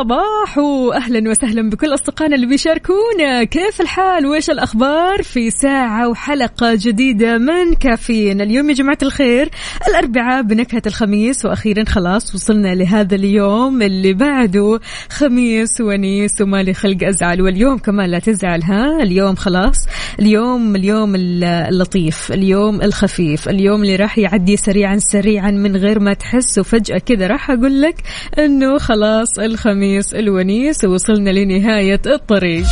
صباحو صباحو أهلا وسهلا بكل أصدقائنا اللي بيشاركونا. كيف الحال؟ وإيش الأخبار في ساعة وحلقة جديدة من كافيين؟ اليوم يا جماعة الخير الأربعاء بنكهة الخميس وأخيرا خلاص وصلنا لهذا اليوم اللي بعده خميس ونيس ومالي خلق أزعل. واليوم كمان لا تزعل ها؟ اليوم خلاص. اليوم اليوم اللطيف اليوم الخفيف اليوم اللي راح يعدي سريعا سريعا من غير ما تحس. وفجأة كذا راح أقول لك إنه خلاص الخميس. الونيس ووصلنا لنهاية الطريق.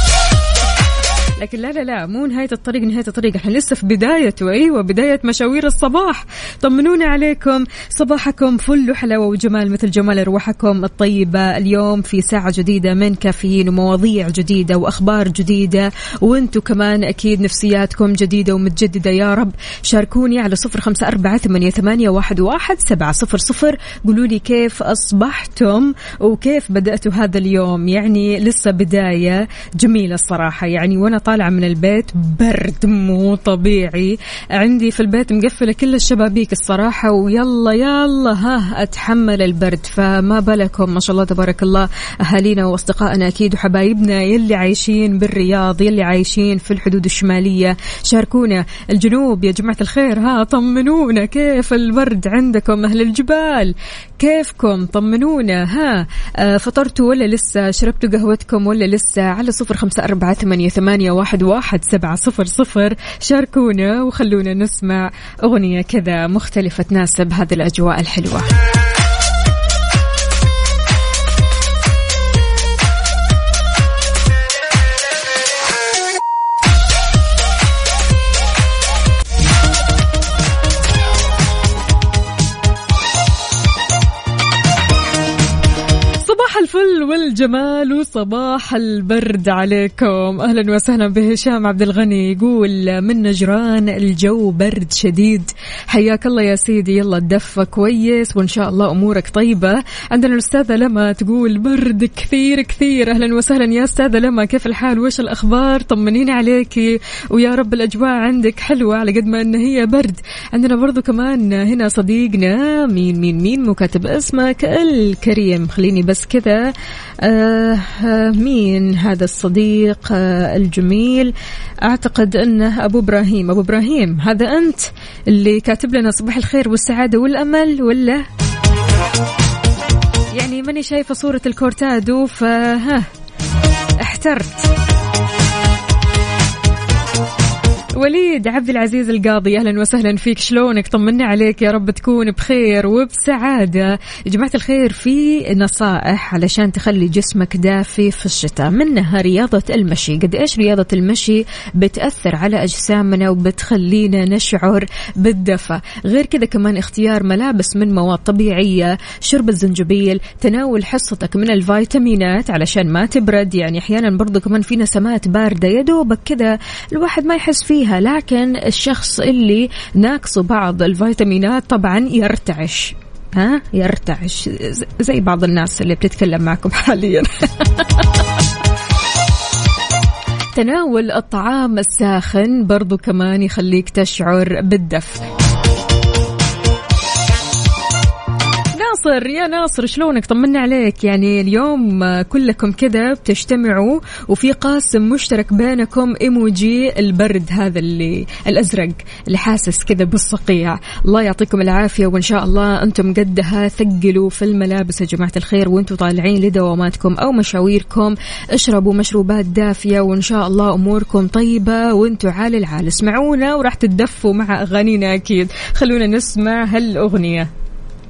لكن لا لا لا مو نهاية الطريق نهاية الطريق. إحنا لسه في بدايته أيوه بداية مشاوير الصباح. طمنونا عليكم. صباحكم فل وحلاوة وجمال مثل جمال أرواحكم الطيبة اليوم في ساعة جديدة من كافيين ومواضيع جديدة وأخبار جديدة. وأنتم كمان أكيد نفسياتكم جديدة ومتجددة. يا رب شاركوني على صفر خمسة أربعة ثمانية, واحد, واحد سبعة صفر صفر. قولوا لي كيف أصبحتم وكيف بدأتوا هذا اليوم؟ يعني لسه بداية جميلة الصراحة. يعني وأنا طالعة من البيت برد مو طبيعي. عندي في البيت مقفلة كل الشبابيك الصراحة ويلا يلا ها أتحمل البرد. فما بالكم ما شاء الله تبارك الله أهالينا وأصدقائنا أكيد وحبايبنا يلي عايشين بالرياض يلي عايشين في الحدود الشمالية. شاركونا الجنوب يا جماعة الخير ها طمنونا كيف البرد عندكم أهل الجبال؟ كيفكم؟ طمنونا ها. آه فطرتوا ولا لسه؟ شربتوا قهوتكم ولا لسه؟ على صفر خمسة أربعة ثمانية, ثمانية واحد, واحد سبعة صفر صفر. شاركونا وخلونا نسمع أغنية كذا مختلفة تناسب هذه الأجواء الحلوة. الفل والجمال وصباح البرد عليكم. أهلا وسهلا بهشام عبد الغني يقول من نجران الجو برد شديد. حياك الله يا سيدي يلا تدفى كويس وإن شاء الله أمورك طيبة. عندنا الأستاذة لما تقول برد كثير كثير. أهلا وسهلا يا أستاذة لما كيف الحال؟ وش الأخبار؟ طمنيني عليكي. ويا رب الأجواء عندك حلوة على قد ما إن هي برد. عندنا برضو كمان هنا صديقنا مين مين مين مو كاتب اسمك الكريم. خليني بس كذا آه آه مين هذا الصديق آه الجميل؟ أعتقد أنه أبو إبراهيم. أبو إبراهيم هذا أنت اللي كاتب لنا صباح الخير والسعادة والأمل ولا؟ يعني ماني شايفة صورة الكورتادو فها احترت. وليد عبد العزيز القاضي أهلا وسهلا فيك. شلونك؟ طمنا عليك يا رب تكون بخير وبسعادة. يا جماعة الخير في نصائح علشان تخلي جسمك دافي في الشتاء. منها رياضة المشي. قد إيش رياضة المشي بتأثر على أجسامنا وبتخلينا نشعر بالدفى؟ غير كذا كمان اختيار ملابس من مواد طبيعية شرب الزنجبيل تناول حصتك من الفيتامينات علشان ما تبرد. يعني أحيانا برضو كمان في نسمات باردة. يا دوبك كذا الواحد ما يحس فيها. لكن الشخص اللي ناقصه بعض الفيتامينات طبعا يرتعش. ها؟ يرتعش. زي بعض الناس اللي بتتكلم معكم حاليا. تناول الطعام الساخن برضو كمان يخليك تشعر بالدفء. ناصر. يا ناصر شلونك؟ طمنا عليك. يعني اليوم كلكم كذا بتجتمعوا وفي قاسم مشترك بينكم إيموجي البرد هذا اللي الأزرق اللي حاسس كذا بالصقيع. الله يعطيكم العافية وإن شاء الله أنتم قدها ثقلوا في الملابس يا جماعة الخير وأنتم طالعين لدواماتكم أو مشاويركم. اشربوا مشروبات دافية وإن شاء الله أموركم طيبة وأنتم عال العال. اسمعونا وراح تتدفوا مع أغانينا أكيد. خلونا نسمع هالأغنية.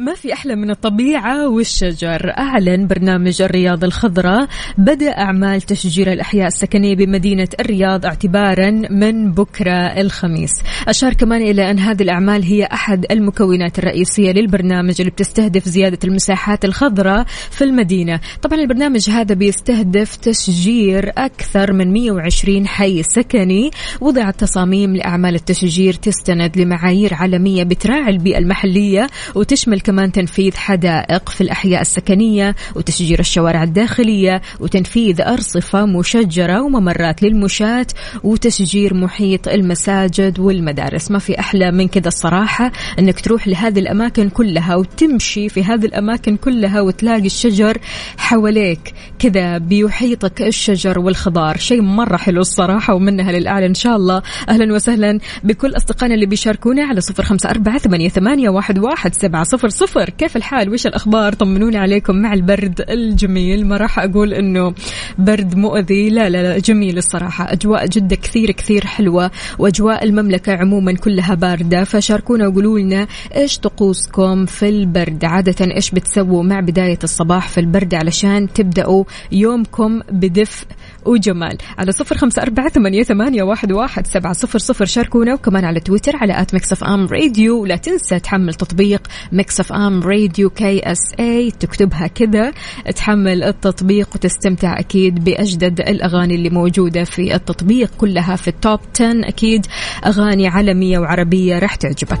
ما في أحلى من الطبيعة والشجر. أعلن برنامج الرياض الخضراء. بدأ أعمال تشجير الأحياء السكنية بمدينة الرياض اعتبارا من بكرة الخميس. أشار كمان إلى أن هذه الأعمال هي أحد المكونات الرئيسية للبرنامج اللي بتستهدف زيادة المساحات الخضراء في المدينة. طبعا البرنامج هذا بيستهدف تشجير أكثر من 120 حي سكني. وضعت تصاميم لأعمال التشجير تستند لمعايير عالمية بتراعي البيئة المحلية وتشمل كمان تنفيذ حدائق في الأحياء السكنية وتشجير الشوارع الداخلية وتنفيذ أرصفة مشجرة وممرات للمشاة وتشجير محيط المساجد والمدارس. ما في أحلى من كذا الصراحة أنك تروح لهذه الأماكن كلها وتمشي في هذه الأماكن كلها وتلاقي الشجر حواليك. كذا بيحيطك الشجر والخضار. شيء مرة حلو الصراحة ومنها للأعلى إن شاء الله. أهلا وسهلا بكل أصدقائنا اللي بيشاركونا على صفر خمسة أربعة ثمانية, واحد, واحد سبعة صفر. صفر. كيف الحال؟ وش الأخبار؟ طمنوني عليكم مع البرد الجميل. ما راح أقول أنه برد مؤذي. لا لا لا جميل الصراحة. أجواء جدة كثير كثير حلوة وأجواء المملكة عموما كلها باردة. فشاركونا وقولوا لنا إيش طقوسكم في البرد؟ عادة إيش بتسووا مع بداية الصباح في البرد علشان تبدأوا يومكم بدفء وجمال على صفر خمسة أربعة ثمانية, ثمانية واحد, واحد سبعة صفر صفر. شاركونا وكمان على تويتر على at Mix FM Radio ولا تنسى تحمل تطبيق Mix FM Radio KSA تكتبها كذا تحمل التطبيق وتستمتع أكيد بأجدد الأغاني اللي موجودة في التطبيق كلها في ال top 10 أكيد أغاني عالمية وعربية راح تعجبك.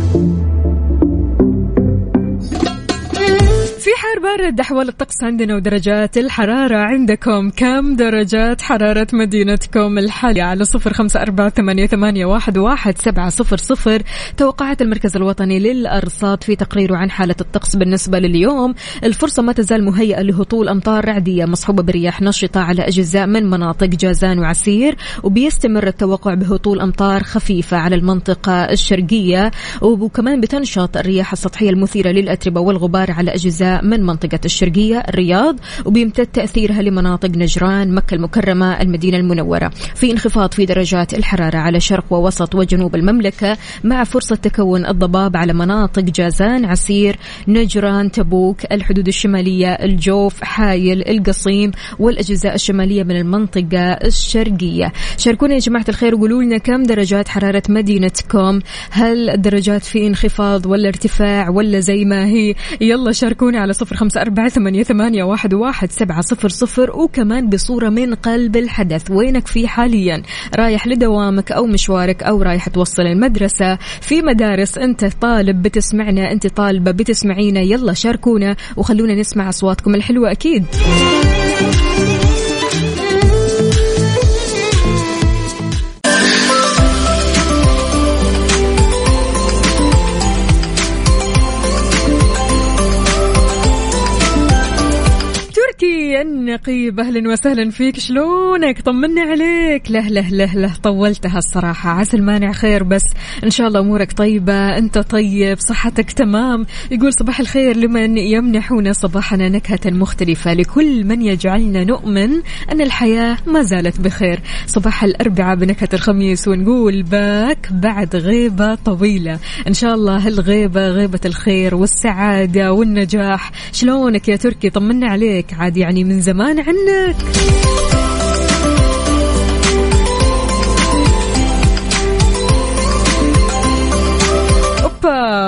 حار بارد أحوال الطقس عندنا ودرجات الحرارة عندكم. كم درجات حرارة مدينتكم الحالية؟ على صفر خمسة أربعة ثمانية, ثمانية واحد, واحد سبعة صفر صفر. توقعات المركز الوطني للأرصاد في تقريره عن حالة الطقس بالنسبة لليوم. الفرصة ما تزال مهيئة لهطول أمطار رعدية مصحوبة برياح نشطة على أجزاء من مناطق جازان وعسير وبيستمر التوقع بهطول أمطار خفيفة على المنطقة الشرقية وكمان بتنشط الرياح السطحية المثيرة للأتربة والغبار على أجزاء من منطقة الشرقية الرياض وبيمتد تأثيرها لمناطق نجران مكة المكرمة المدينة المنورة. في انخفاض في درجات الحرارة على شرق ووسط وجنوب المملكة مع فرصة تكون الضباب على مناطق جازان عسير نجران تبوك الحدود الشمالية الجوف حايل القصيم والأجزاء الشمالية من المنطقة الشرقية. شاركونا يا جماعة الخير وقولوا لنا كم درجات حرارة مدينتكم هل الدرجات في انخفاض ولا ارتفاع ولا زي ما هي؟ يلا شاركونا على صفر خمسة أربعة ثمانية, ثمانية واحد, واحد سبعة صفر صفر وكمان بصورة من قلب الحدث. وينك فيه حاليا؟ رايح لدوامك أو مشوارك أو رايح توصل المدرسة في مدارس أنت طالب بتسمعنا أنت طالبة بتسمعينا. يلا شاركونا وخلونا نسمع أصواتكم الحلوة أكيد. النقيب أهلا وسهلا فيك. شلونك؟ طمنا عليك. له له له له. طولتها الصراحه عسى المانع خير بس. إن شاء الله أمورك طيبة. أنت طيب صحتك تمام. يقول صباح الخير لمن يمنحون صباحنا نكهة مختلفة. لكل من يجعلنا نؤمن أن الحياة ما زالت بخير. صباح الأربعاء بنكهة الخميس ونقول باك بعد غيبة طويلة. إن شاء الله هالغيبة غيبة الخير والسعادة والنجاح. شلونك يا تركي؟ طمنا عليك. عاد يعني من زمان عنك.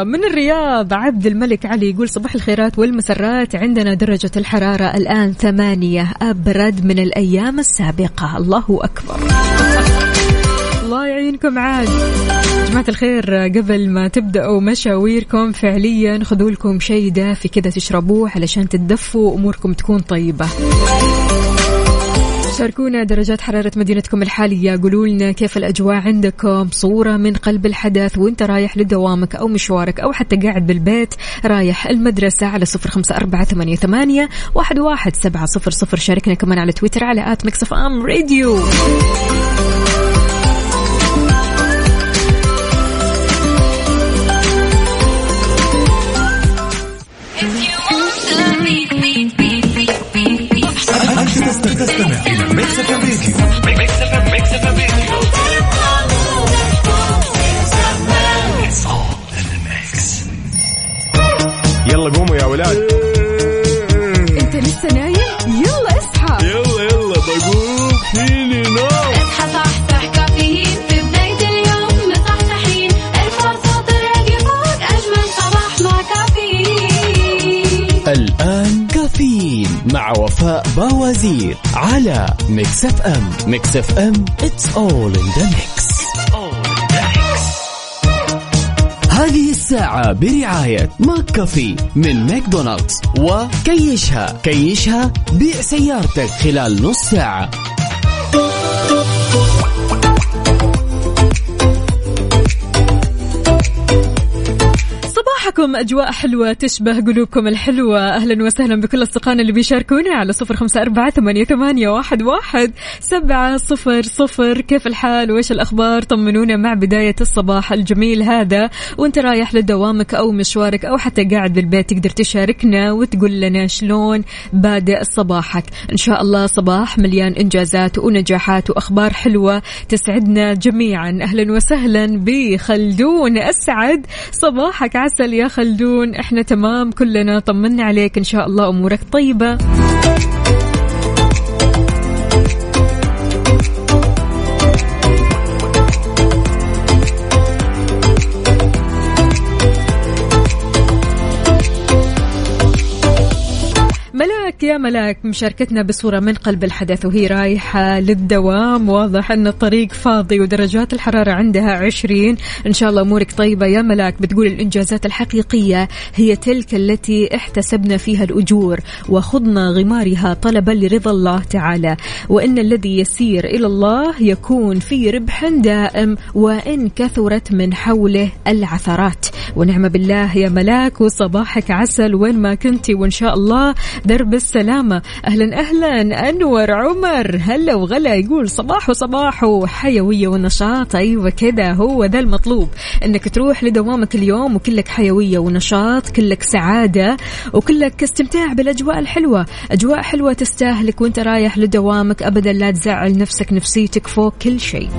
من الرياض عبد الملك علي يقول صباح الخيرات والمسرات. عندنا درجة الحرارة الآن ثمانية أبرد من الأيام السابقة. الله أكبر. الله يعينكم عاد. جماعة الخير قبل ما تبدأوا مشاويركم فعليا خذوا لكم شيء دافي كذا تشربوه علشان تتدفوا وأموركم تكون طيبة. شاركونا درجات حرارة مدينتكم الحالية. قولوا لنا كيف الأجواء عندكم؟ صورة من قلب الحدث وانت رايح لدوامك أو مشوارك أو حتى قاعد بالبيت رايح المدرسة على صفر خمسة أربعة ثمانية, ثمانية واحد, واحد سبعة صفر صفر شاركنا كمان على تويتر على at Mix FM Radio تستمع إلى Mix FM Radio Mix FM Radio يلا قوموا يا ولاد. مع وفاء باوزير على Mix FM Mix FM it's all in the mix. هذه الساعة برعاية McCafé من ماكدونالدز. وكيشها. كيشها بيع سيارتك خلال نص ساعة. صباحكم أجواء حلوة تشبه قلوبكم الحلوة. أهلا وسهلا بكل أصدقائنا اللي بيشاركونا على صفر خمسة أربعة ثمانية واحد, واحد. سبعة صفر صفر. كيف الحال؟ وإيش الأخبار؟ طمنونا مع بداية الصباح الجميل هذا. وأنت رايح لدوامك أو مشوارك أو حتى قاعد بالبيت تقدر تشاركنا وتقول لنا شلون بادئ صباحك. إن شاء الله صباح مليان إنجازات ونجاحات وأخبار حلوة تسعدنا جميعا. أهلا وسهلا بخلدون. أسعد صباحك عسل يا خلدون إحنا تمام كلنا طمنا عليك إن شاء الله أمورك طيبة. يا ملاك مشاركتنا بصورة من قلب الحدث وهي رايحة للدوام. واضح أن الطريق فاضي ودرجات الحرارة عندها عشرين. إن شاء الله أمورك طيبة يا ملاك. بتقول الإنجازات الحقيقية هي تلك التي احتسبنا فيها الأجور وخضنا غمارها طلبا لرضا الله تعالى. وإن الذي يسير إلى الله يكون في ربح دائم وإن كثرت من حوله العثرات. ونعم بالله يا ملاك وصباحك عسل وين ما كنتي. وإن شاء الله درب السلامة أهلا أهلا. أنور عمر. هلا وغلا. يقول صباح وصباح حيوية ونشاط. أيوة كذا هو ذا المطلوب. أنك تروح لدوامك اليوم وكلك حيوية ونشاط كلك سعادة وكلك استمتاع بالأجواء الحلوة. أجواء حلوة تستاهلك وأنت رايح لدوامك. أبدا لا تزعل نفسك نفسيتك فوق كل شيء.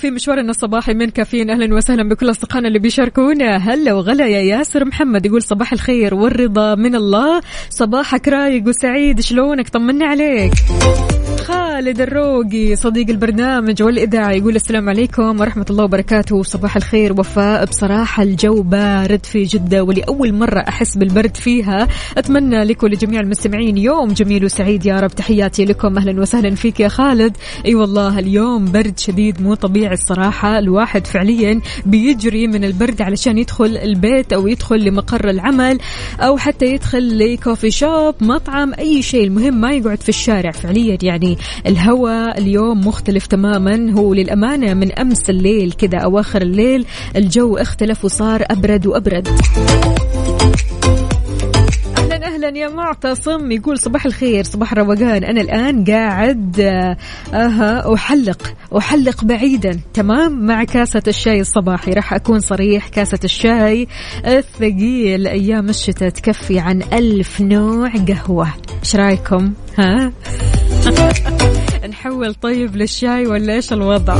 في مشوارنا الصباحي من كافيين. أهلا وسهلا بكل أصدقائنا اللي بيشاركونا. هلا وغلا يا ياسر محمد يقول صباح الخير والرضا من الله. صباحك رايق وسعيد. شلونك؟ طمنا عليك. خالد الروقي صديق البرنامج والإذاعة يقول السلام عليكم ورحمة الله وبركاته. صباح الخير وفاء. بصراحة الجو بارد في جدة ولأول مرة أحس بالبرد فيها. أتمنى لك ولجميع المستمعين يوم جميل وسعيد. يا رب تحياتي لكم. أهلا وسهلا فيك يا خالد. أي والله اليوم برد شديد مو طبيعي الصراحة. الواحد فعليا بيجري من البرد علشان يدخل البيت أو يدخل لمقر العمل أو حتى يدخل لكوفي شوب مطعم أي شيء. المهم ما يقعد في الشارع فعليا. يعني الهواء اليوم مختلف تماما. هو للأمانة من أمس الليل كذا أواخر الليل الجو اختلف وصار أبرد وأبرد. أهلا يا معتصم. يقول صباح الخير صباح الروقان. أنا الآن قاعد آها أحلق أحلق بعيدا. تمام؟ مع كاسة الشاي الصباحي. راح أكون صريح كاسة الشاي الثقيل أيام الشتاء تكفي عن ألف نوع قهوة. إيش رأيكم؟ ها؟ نحول طيب للشاي ولا إيش الوضع؟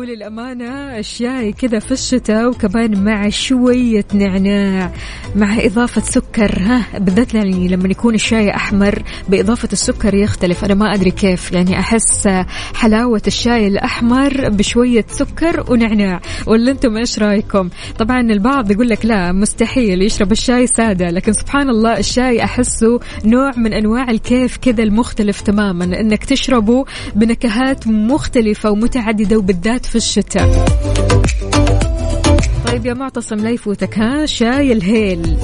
هو للأمانة الشاي كذا في الشتاء وكمان مع شوية نعناع مع إضافة سكر ها بالذات يعني لما يكون الشاي أحمر بإضافة السكر يختلف. أنا ما أدري كيف يعني أحس حلاوة الشاي الأحمر بشوية سكر ونعناع. ولا أنتم إيش رأيكم؟ طبعا البعض يقول لك لا مستحيل يشرب الشاي سادة لكن سبحان الله الشاي أحسه نوع من أنواع الكيف كذا المختلف تماما. أنك تشربه بنكهات مختلفة ومتعددة وبالذات في الشتاء. طيب يا معتصم لا يفوتك ها؟ شاي الهيل.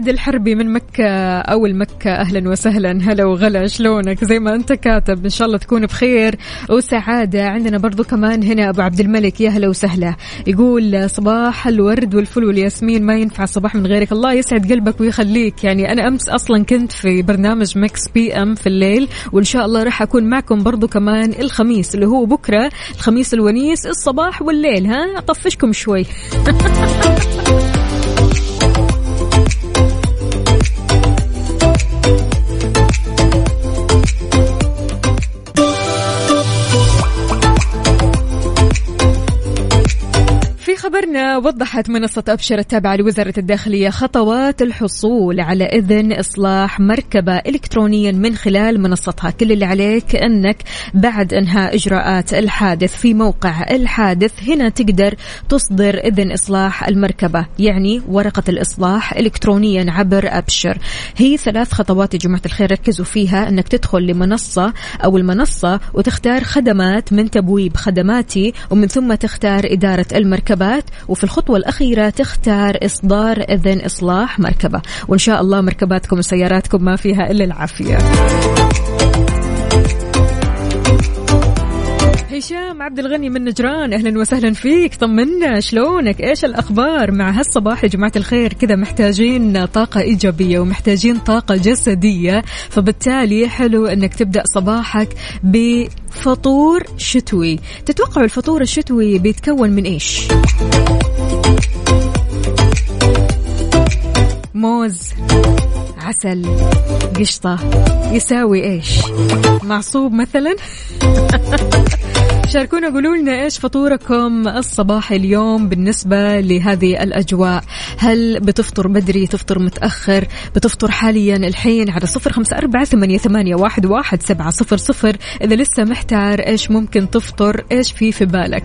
سعيد الحربي من مكة أو المكة أهلا وسهلا. هلا وغلا شلونك؟ زي ما أنت كاتب إن شاء الله تكون بخير وسعادة. عندنا برضو كمان هنا أبو عبد الملك يا هلا وسهلا. يقول صباح الورد والفل والياسمين ما ينفع الصباح من غيرك. الله يسعد قلبك ويخليك. يعني أنا أمس أصلا كنت في برنامج Mix FM في الليل وإن شاء الله راح أكون معكم برضو كمان الخميس اللي هو بكرة الخميس الونيس الصباح والليل. ها أطفشكم شوي. خبرنا وضحت منصة أبشر التابعة لوزارة الداخلية خطوات الحصول على إذن إصلاح مركبة إلكترونيا من خلال منصتها. كل اللي عليك أنك بعد إنهاء إجراءات الحادث في موقع الحادث هنا تقدر تصدر إذن إصلاح المركبة يعني ورقة الإصلاح إلكترونيا عبر أبشر. هي ثلاث خطوات يا جماعة الخير ركزوا فيها أنك تدخل لمنصة أو المنصة وتختار خدمات من تبويب خدماتي ومن ثم تختار إدارة المركبات وفي الخطوة الأخيرة تختار إصدار إذن إصلاح مركبة. وإن شاء الله مركباتكم وسياراتكم ما فيها إلا العافية. هشام عبد الغني من نجران. أهلا وسهلا فيك. طمنا شلونك؟ إيش الأخبار مع هالصباح يا جماعة الخير؟ كذا محتاجين طاقة إيجابية ومحتاجين طاقة جسدية. فبالتالي حلو إنك تبدأ صباحك بفطور شتوي. تتوقعوا الفطور الشتوي بيتكون من إيش؟ موز عسل قشطة. يساوي إيش؟ معصوب مثلا؟ شاركونا قولوا لنا إيش فطوركم الصباح اليوم بالنسبة لهذه الأجواء؟ هل بتفطر بدري تفطر متأخر؟ بتفطر حاليا الحين على صفر خمسة أربعة ثمانية, ثمانية واحد, واحد سبعة صفر صفر. إذا لسه محتار إيش ممكن تفطر إيش في في بالك؟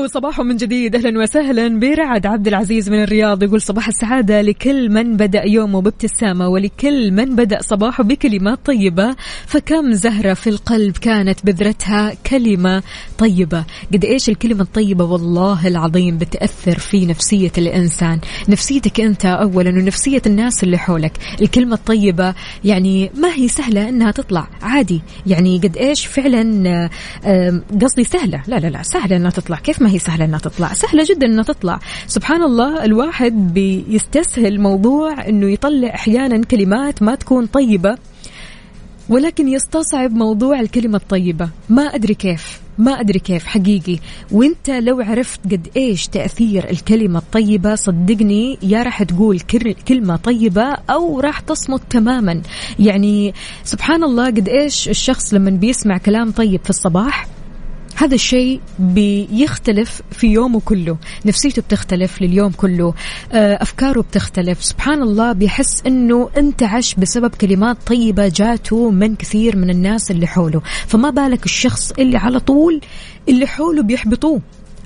صباحو صباحو من جديد. أهلا وسهلا. برعد عبد العزيز من الرياض يقول صباح السعادة لكل من بدأ يومه بابتسامة ولكل من بدأ صباحه بكلمات طيبة. فكم زهرة في القلب كانت بذرتها كلمة طيبة. قد إيش الكلمة الطيبة والله العظيم بتأثر في نفسية الإنسان. نفسيتك أنت اولا ونفسية الناس اللي حولك. الكلمة الطيبة يعني ما هي سهلة إنها تطلع. عادي. يعني قد إيش فعلا آه، قصدي سهلة. لا لا لا سهلة إنها تطلع. كيف ما هي سهلة إنها تطلع. سهلة جدا إنها تطلع. سبحان الله الواحد بيستسهل موضوع إنه يطلع أحيانا كلمات ما تكون طيبة ولكن يستصعب موضوع الكلمة الطيبة. ما أدري كيف ما أدري كيف حقيقي. وإنت لو عرفت قد إيش تأثير الكلمة الطيبة صدقني يا راح تقول كلمة طيبة أو راح تصمت تماما. يعني سبحان الله قد إيش الشخص لما بيسمع كلام طيب في الصباح هذا الشيء بيختلف في يومه كله. نفسيته بتختلف لليوم كله. آه، أفكاره بتختلف. سبحان الله بيحس أنه انتعش بسبب كلمات طيبة جاته من كثير من الناس اللي حوله. فما بالك الشخص اللي على طول اللي حوله بيحبطوه.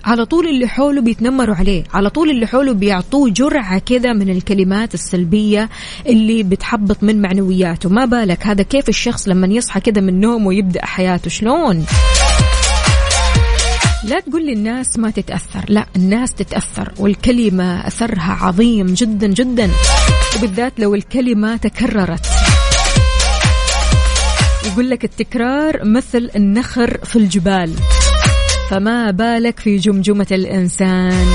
على طول اللي حوله بيتنمروا عليه. على طول اللي حوله بيعطوه جرعة كذا من الكلمات السلبية اللي بتحبط من معنوياته. ما بالك هذا كيف الشخص لما يصحى كذا من نومه ويبدأ حياته؟ شلون؟ لا تقول الناس ما تتأثر. لا الناس تتأثر والكلمة أثرها عظيم جدا جدا وبالذات لو الكلمة تكررت. يقول لك التكرار مثل النخر في الجبال. فما بالك في جمجمة الإنسان؟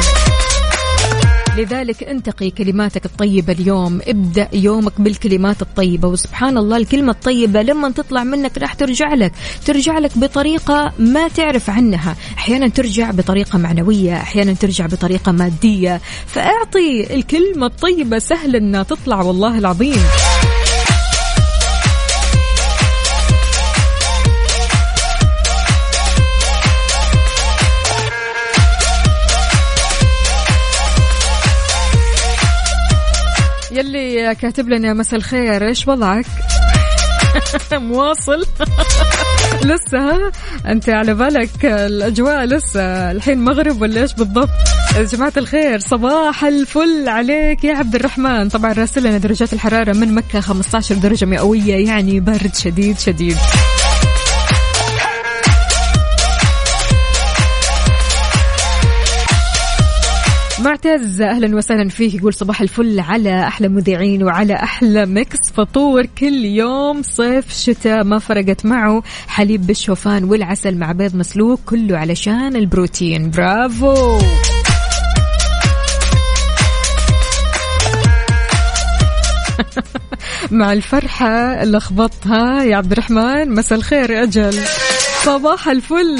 لذلك انتقي كلماتك الطيبة اليوم. ابدأ يومك بالكلمات الطيبة وسبحان الله الكلمة الطيبة لما تطلع منك راح ترجع لك ترجع لك بطريقة ما تعرف عنها. أحيانا ترجع بطريقة معنوية أحيانا ترجع بطريقة مادية. فأعطي الكلمة الطيبة سهل أنها تطلع والله العظيم. كاتب لنا مساء الخير. إيش وضعك؟ مواصل. لسه. ها أنت على بالك الأجواء لسه. الحين مغرب ولا إيش بالضبط؟ يا جماعة الخير صباح الفل عليك يا عبد الرحمن. طبعا راسل لنا درجات الحرارة من مكة 15 درجة مئوية يعني برد شديد شديد. معتز أهلا وسهلا فيك يقول صباح الفل على أحلى مذيعين وعلى أحلى ميكس فطور. كل يوم صيف شتاء ما فرقت معه. حليب بالشوفان والعسل مع بيض مسلوق كله علشان البروتين. برافو! مع الفرحة لخبطها يا عبد الرحمن. مساء الخير أجل. صباح الفل.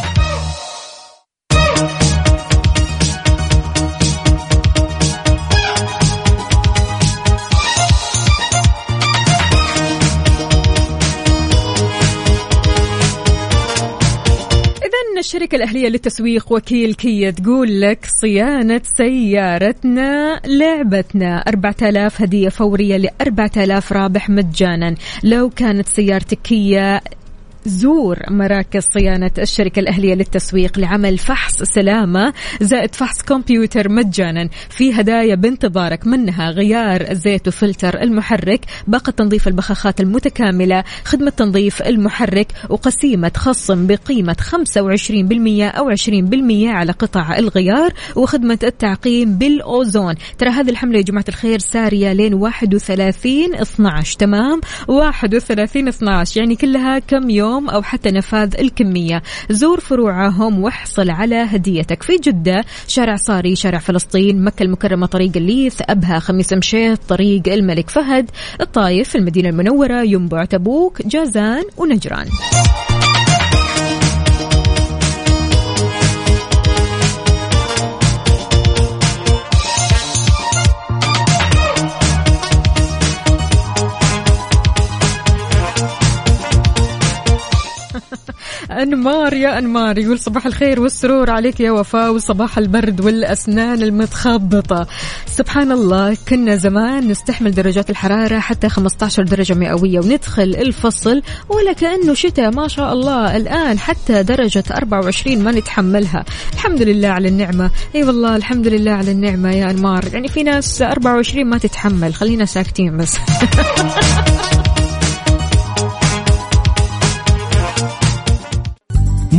الشركة الأهلية للتسويق وكيل كيا تقول لك صيانة سيارتنا لعبتنا. 4000 هدية فورية ل 4000 رابح مجانا. لو كانت سيارتك كيا زور مراكز صيانة الشركة الأهلية للتسويق لعمل فحص سلامة زائد فحص كمبيوتر مجانا في هدايا بانتظارك منها غيار الزيت وفلتر المحرك باقة تنظيف البخاخات المتكاملة خدمة تنظيف المحرك وقسيمة خصم بقيمة 25% أو 20% على قطع الغيار وخدمة التعقيم بالأوزون. ترى هذه الحملة يا جماعة الخير سارية لين 31 12 تمام؟ 31 12 يعني كلها كم يوم؟ أو حتى نفاذ الكمية. زور فروعهم واحصل على هديتك. في جدة شارع صاري شارع فلسطين مكة المكرمة طريق الليث أبها خميس مشيط طريق الملك فهد الطايف المدينة المنورة ينبع تبوك جازان ونجران. أنمار يا أنمار يقول صباح الخير والسرور عليك يا وفاء وصباح البرد والأسنان المتخبطة. سبحان الله كنا زمان نستحمل درجات الحرارة حتى 15 درجة مئوية وندخل الفصل ولا كانه شتاء ما شاء الله. الآن حتى درجة 24 ما نتحملها. الحمد لله على النعمة. أي والله الحمد لله على النعمة يا أنمار. يعني في ناس 24 ما تتحمل. خلينا ساكتين بس.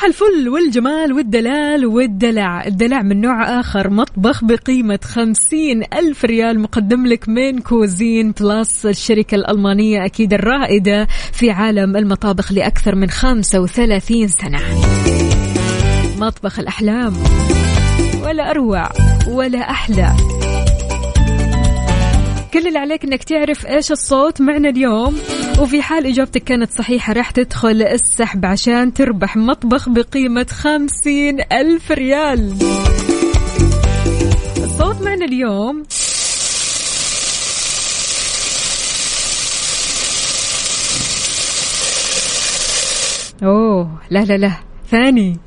صباح الفل والجمال والدلال والدلع. الدلع من نوع آخر مطبخ بقيمة خمسين ألف ريال مقدم لك من Cuisine Plus الشركة الألمانية أكيد الرائدة في عالم المطابخ لأكثر من خمسة وثلاثين سنة. مطبخ الأحلام. ولا أروع ولا أحلى. كل اللي عليك إنك تعرف إيش الصوت معنا اليوم. وفي حال إجابتك كانت صحيحة راح تدخل السحب عشان تربح مطبخ بقيمة خمسين ألف ريال. الصوت معنا اليوم. أوه لا لا لا. ثاني.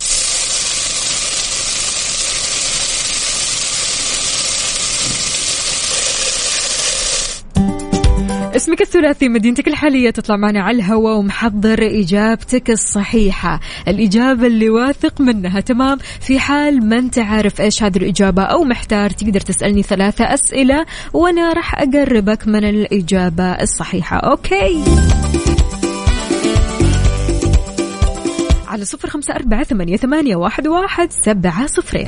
اسمك الثلاثي مدينتك الحالية تطلع معنا على الهواء ومحضر إجابتك الصحيحة. الإجابة اللي واثق منها تمام؟ في حال ما أنت عارف إيش هذه الإجابة أو محتار تقدر تسألني ثلاثة أسئلة وأنا راح أقربك من الإجابة الصحيحة. أوكي. على صفر خمسة أربعة ثمانية, ثمانية واحد, واحد سبعة صفرين.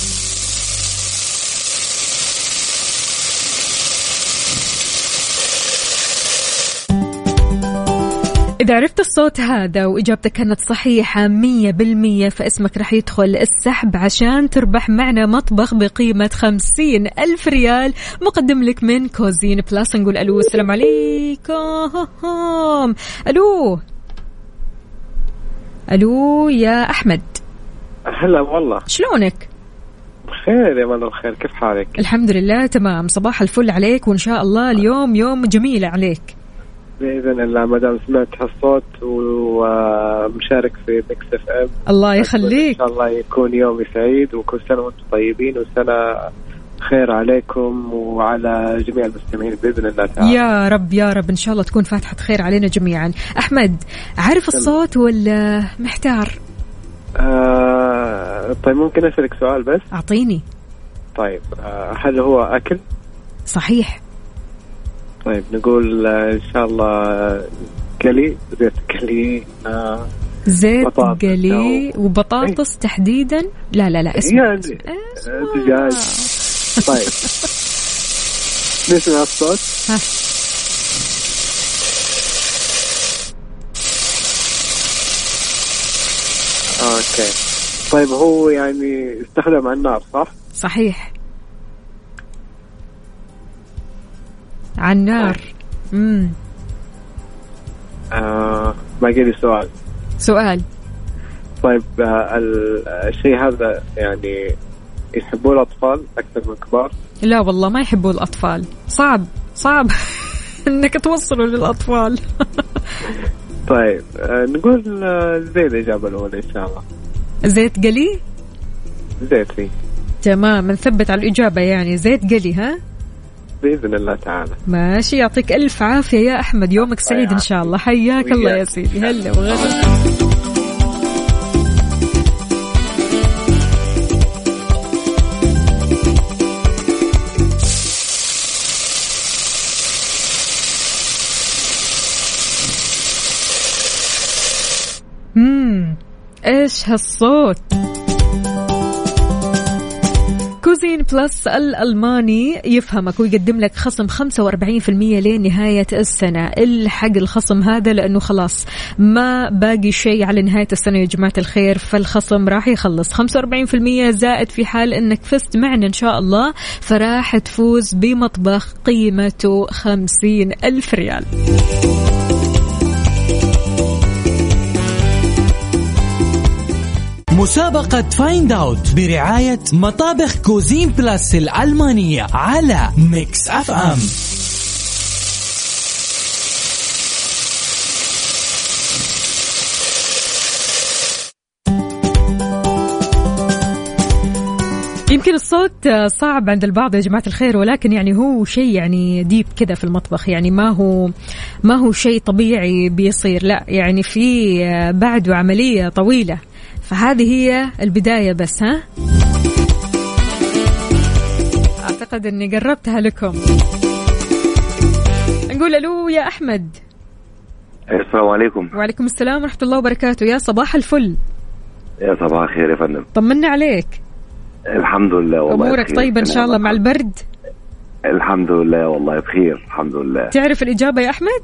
إذا عرفت الصوت هذا وإجابتك كانت صحيحة مية بالمية فاسمك راح يدخل السحب عشان تربح معنا مطبخ بقيمة خمسين ألف ريال مقدم لك من Cuisine Plus. نقول ألو السلام عليكم. ألو. ألو يا أحمد. هلا والله. شلونك؟ بخير يا من الخير كيف حالك؟ الحمد لله تمام. صباح الفل عليك وإن شاء الله اليوم يوم جميل عليك. بإذن الله ما دام سمعت هالصوت ومشارك في Mix FM الله يخليك. إن شاء الله يكون يومي سعيد وكل سنة وأنتم طيبين وسنة خير عليكم وعلى جميع المستمعين بإذن الله تعالى. يا رب يا رب. إن شاء الله تكون فاتحة خير علينا جميعا. أحمد عارف الصوت ولا محتار؟ آه طيب ممكن أسألك سؤال بس؟ أعطيني. طيب آه هل هو أكل؟ صحيح. طيب نقول آه إن شاء الله آه، قلي زيت قلي آه زيت قلي وبطاطس تحديدا؟ لا لا لا اسمع يعني دجاج طيب. نسمع الصوت. ها. أوكي. طيب هو يعني استخدم على النار صح؟ صحيح. على النار امم آه باقي لي سؤال. سؤال. طيب آه ال- الشيء هذا يعني يحبوه الأطفال أكثر من الكبار؟ لا والله ما يحبوا الأطفال. صعب صعب إنك توصلوا للأطفال. طيب آه نقول آه زي الاجابه الأولى إن شاء الله. زيت قلي؟ زيت فيه تمام نثبت على الإجابة يعني. زيت قلي ها؟ بإذن الله تعالى. ماشي يعطيك ألف عافية يا أحمد. يومك سعيد إن شاء الله. حياك الله يا سيدي. هلا وغلا. إيش هالصوت؟ Cuisine Plus الألماني يفهمك ويقدم لك خصم 45% لنهاية السنة. الحق الخصم هذا لأنه خلاص ما باقي شيء على نهاية السنة يا جماعة الخير. فالخصم راح يخلص. 45% زائد في حال أنك فزت معنا إن شاء الله فراح تفوز بمطبخ قيمته 50 ألف ريال. مسابقة Find Out برعاية مطابخ Cuisine Plus الألمانية على Mix FM يمكن الصوت صعب عند البعض يا جماعة الخير ولكن يعني هو شيء يعني deep كذا في المطبخ يعني ما هو ما هو شيء طبيعي بيصير لا يعني في بعده عملية طويلة. فهذه هي البداية بس ها؟ أعتقد أني قربتها لكم. نقول ألو يا أحمد. السلام عليكم. وعليكم السلام ورحمة الله وبركاته. يا صباح الفل. يا صباح الخير يا فندم. طمنا عليك. الحمد لله والله أمورك بخير. طيبة إن شاء الله مع البرد؟ الحمد لله والله بخير الحمد لله. تعرف الإجابة يا أحمد؟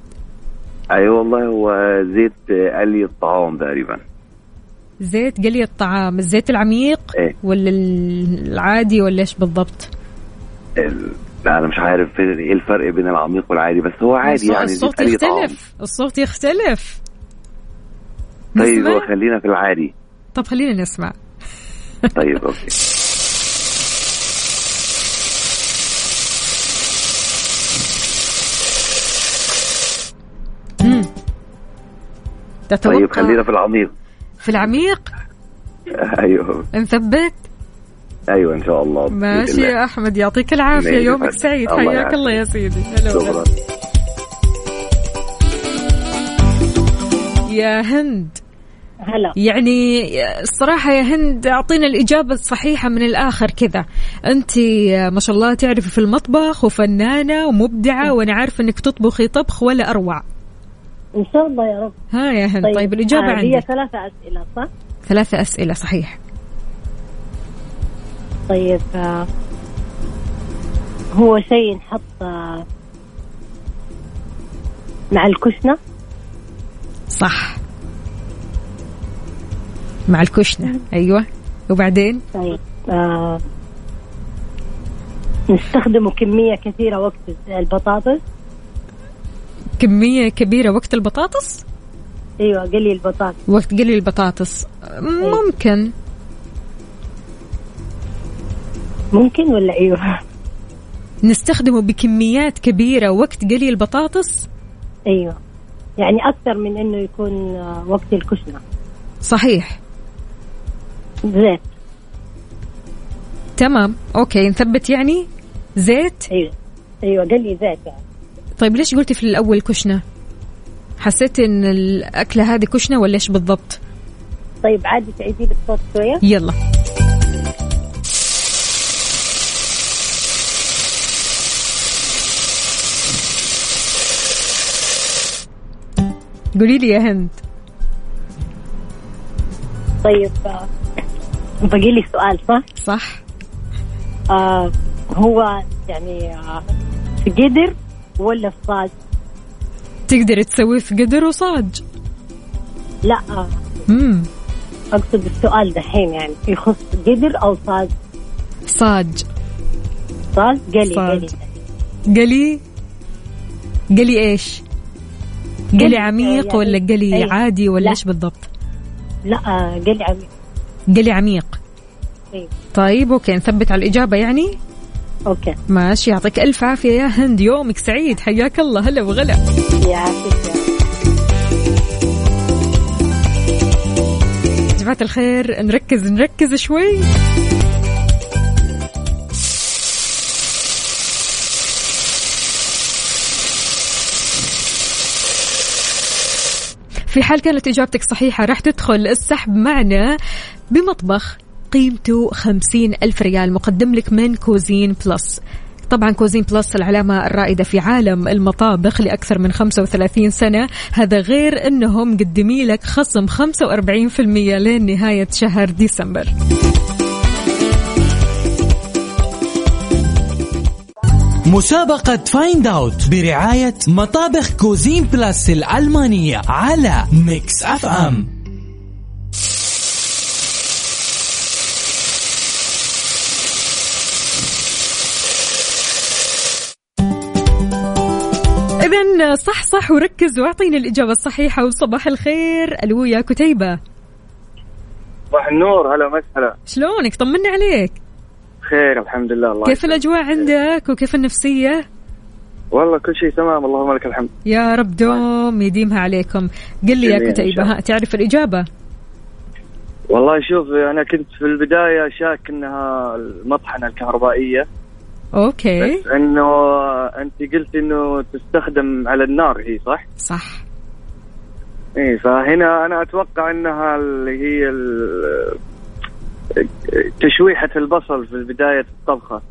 أي أيوة والله هو زيت قلي الطعام تقريبا. زيت قلي الطعام الزيت العميق إيه. ولا العادي ولا إيش بالضبط؟ ال- لا أنا مش عارف إيه الفرق بين العميق والعادي بس هو عادي يعني الصوت يختلف الصوت يختلف. طيب خلينا في العادي. طب خلينا نسمع. طيب أوكي. طيب خلينا في العميق. في العميق؟ أيوه. نثبت؟ أيوه إن شاء الله. ماشي. يا أحمد يعطيك العافية. يومك. سعيد. الله حياك. الله يا سيدي. هلا. يا هند. هلا. يعني الصراحة يا هند أعطينا الإجابة الصحيحة من الآخر كذا. أنت ما شاء الله تعرفي في المطبخ وفنانة ومبدعة وأنا عارفة أنك تطبخي طبخ ولا أروع. إن شاء الله يا رب. ها يا هند. طيب, طيب الإجابة آه، هي عندك. ثلاثة أسئلة صح؟ ثلاثة أسئلة صحيح. طيب آه، هو شيء نحط آه، مع الكشنة؟ صح. مع الكشنة أيوة. وبعدين؟ طيب آه نستخدمه كمية كثيرة وقت البطاطس. كمية كبيرة وقت البطاطس؟ أيوه قلي البطاطس. وقت قلي البطاطس. ممكن. ممكن ولا أيوه نستخدمه بكميات كبيرة وقت قلي البطاطس؟ أيوه. يعني أكثر من إنه يكون آه، وقت الكشنة صحيح. زيت. تمام. أوكي نثبت يعني؟ زيت؟ أيوه. أيوه قلي زيت يعني. طيب ليش قلتي في الأول كشنة؟ حسيت إن الأكلة هذه كشنة ولا إيش بالضبط؟ طيب عادي تعيدي بالصوت شوية؟ يلا. قولي لي يا هند. طيب آه، باقي لي سؤال صح؟ صح. آه هو يعني آه في قدر ولا في صاج؟ تقدري تسويه في قدر وصاج لا امم أقصد السؤال دحين يعني يخص قدر أو صاج؟ صاج صاج قلي صاج. قلي قلي قلي إيش قلي عميق يعني- ولا قلي أي. عادي ولا لا. إيش بالضبط لا قلي عميق قلي عميق أيوة. طيب okay نثبت على الإجابة يعني okay. ماشي يعطيك ألف عافية يا هند يومك سعيد حياك الله هلا وغلا. يعافيك يا جماعة الخير نركز نركز شوي. في حال كانت إجابتك صحيحة راح تدخل السحب معنا بمطبخ. قيمته خمسين ألف ريال مقدم لك من Cuisine Plus. طبعا Cuisine Plus العلامة الرائدة في عالم المطابخ لأكثر من 35 سنة. هذا غير أنهم مقدمين لك خصم 45% لين نهاية شهر ديسمبر. مسابقة Find Out برعاية مطابخ Cuisine Plus الألمانية على Mix FM إذا صح صح وركز وأعطيني الإجابة الصحيحة وصباح الخير ألو يا كتيبة. صباح النور هلا مسهلا شلونك؟ طمنا عليك. خير الحمد لله الله كيف. الأجواء عندك وكيف النفسية؟ والله كل شيء تمام اللهم لك الحمد. يا رب دوم يديمها عليكم. قل لي يا كتيبة. ها تعرف الإجابة؟ والله شوف أنا كنت في البداية شاك إنها المطحنة الكهربائية. أوكي. بس إنه أنت قلت إنه تستخدم على النار هي صح؟ صح. إيه فهنا أنا أتوقع إنها اللي هي ال- تشويحة البصل في بداية الطبخة.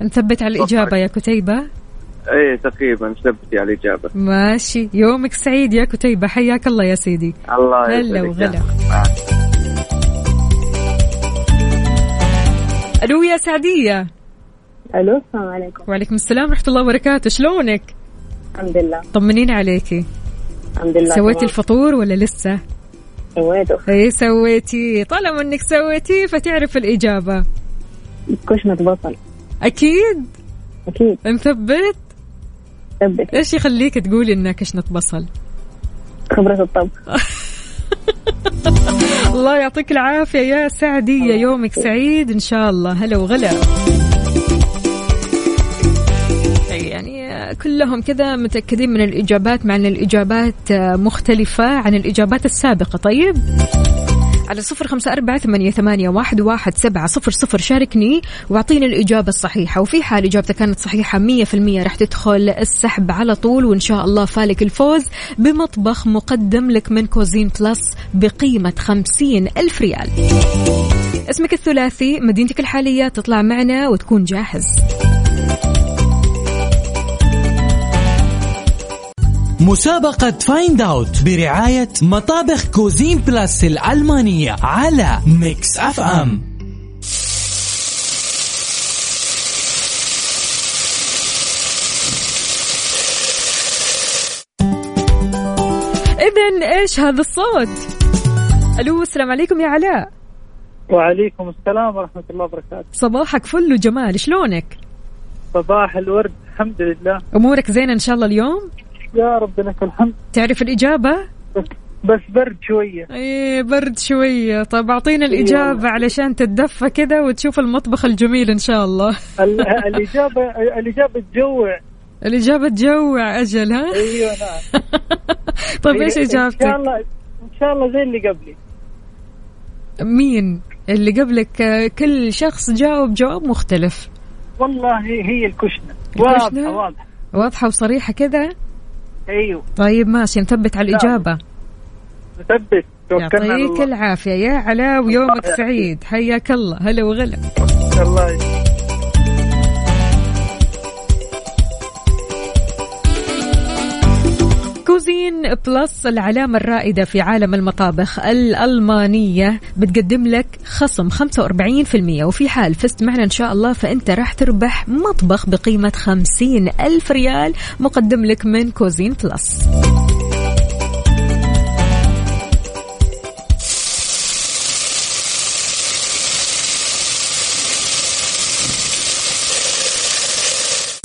نثبت على الإجابة يا كتيبة؟ إيه تقريبا ثبتي على الإجابة. ماشي. يومك سعيد يا كتيبة. حياك الله يا سيدي. الله هلا وغلا. ألو يا سعدية. ألو السلام عليكم. وعليكم السلام ورحمة الله وبركاته. شلونك؟ الحمد لله. طمنيني عليكي. الحمد لله سويتي. الفطور ولا لسه؟ سويته. إي سويتي. طالما إنك سويتي فتعرف الإجابة. كشنة بصل أكيد؟ أكيد. نثبت ثبت إيش يخليك تقولي انها كشنة بصل؟ خبرة الطبخ. الله يعطيك العافية يا سعدية. يومك سعيد إن شاء الله. هلا وغلا. يعني كلهم كذا متأكدين من الإجابات مع أن الإجابات مختلفة عن الإجابات السابقة. طيب. على صفر خمسة أربعة ثمانية, ثمانية واحد, واحد سبعة صفر صفر. شاركني واعطيني الإجابة الصحيحة. وفي حال إجابتك كانت صحيحة مية في المية رح تدخل السحب على طول وإن شاء الله فالك الفوز بمطبخ مقدم لك من Cuisine Plus بقيمة خمسين ألف ريال. اسمك الثلاثي مدينتك الحالية تطلع معنا وتكون جاهز. مسابقة Find Out برعاية مطابخ Cuisine Plus الألمانية على Mix FM إذا إيش هذا الصوت؟ ألو السلام عليكم يا علاء. وعليكم السلام ورحمة الله وبركاته. صباحك فل وجمال شلونك؟ صباح الورد الحمد لله. أمورك زينة إن شاء الله اليوم؟ يا رب لك الحمد. تعرف الإجابة؟ بس, بس برد شوية. إيه برد شوية. طيب أعطينا الإجابة علشان تتدفى كذا وتشوف المطبخ الجميل إن شاء الله. ال- الإجابة الإجابة تجوع. الإجابة تجوع أجل ها؟ أيوة نعم. طيب إيش إن شاء الله إن شاء الله زي اللي قبلي. مين؟ اللي قبلك كل شخص جاوب جواب مختلف. والله هي, الكشنة. الكشنة؟ واضحة واضحة. واضحة وصريحة كذا أيوه. طيب ماشي نثبت على مثبت توكلنا على يعطيك الله. العافية. يا علاء ويومك سعيد. حياك الله. هلا وغلا. الله Cuisine Plus العلامة الرائدة في عالم المطابخ الألمانية. بتقدم لك خصم 45% وفي حال فزت معنا إن شاء الله فأنت راح تربح مطبخ بقيمة 50 ألف ريال مقدم لك من Cuisine Plus.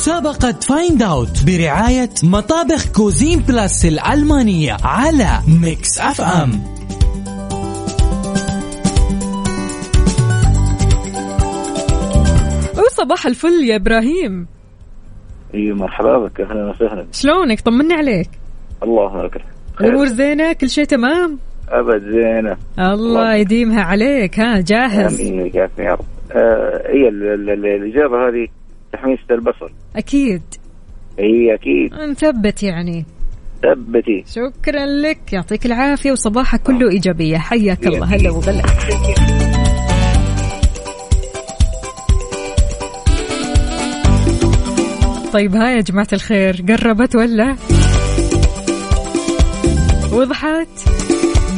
مسابقة Find Out برعاية مطابخ Cuisine Plus الألمانية على Mix FM وصباح الفل يا إبراهيم. إي مرحبا بك أهلا وسهلا. شلونك؟ طمني عليك. الله أكبر. الأمور زينة؟ كل شيء تمام؟ أبد زينة. الله يديمها عليك ها جاهز؟ آمين يا رب. آه هي ال- ال- ال- الإجابة هذه تحميصه البصل أكيد. هي أكيد. نثبت يعني. ثبتي شكرا لك. يعطيك العافية وصباحك كله إيجابية. حياك الله. هلا وغلا. طيب ها يا جماعة الخير. قربت ولا؟ وضحت.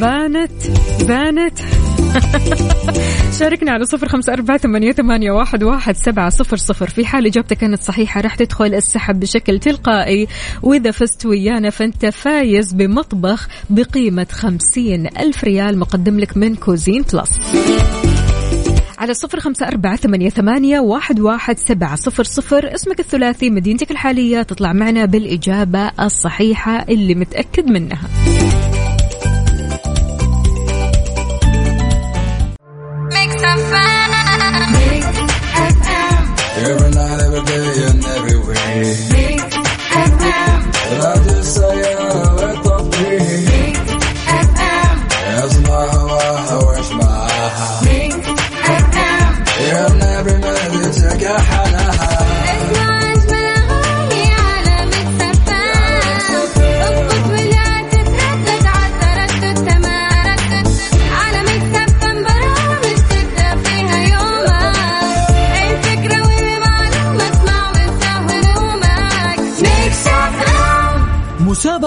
بانت. بانت. شاركنا على صفر خمسة أربعة ثمانية, ثمانية واحد, واحد سبعة صفر صفر. في حال إجابتك كانت صحيحة راح تدخل السحب بشكل تلقائي. وإذا فزت ويانا فأنت فايز بمطبخ بقيمة خمسين ألف ريال مقدم لك من Cuisine Plus. على صفر خمسة أربعة ثمانية, ثمانية واحد, واحد سبعة صفر صفر. اسمك الثلاثي مدينتك الحالية. تطلع معنا بالإجابة الصحيحة اللي متأكد منها.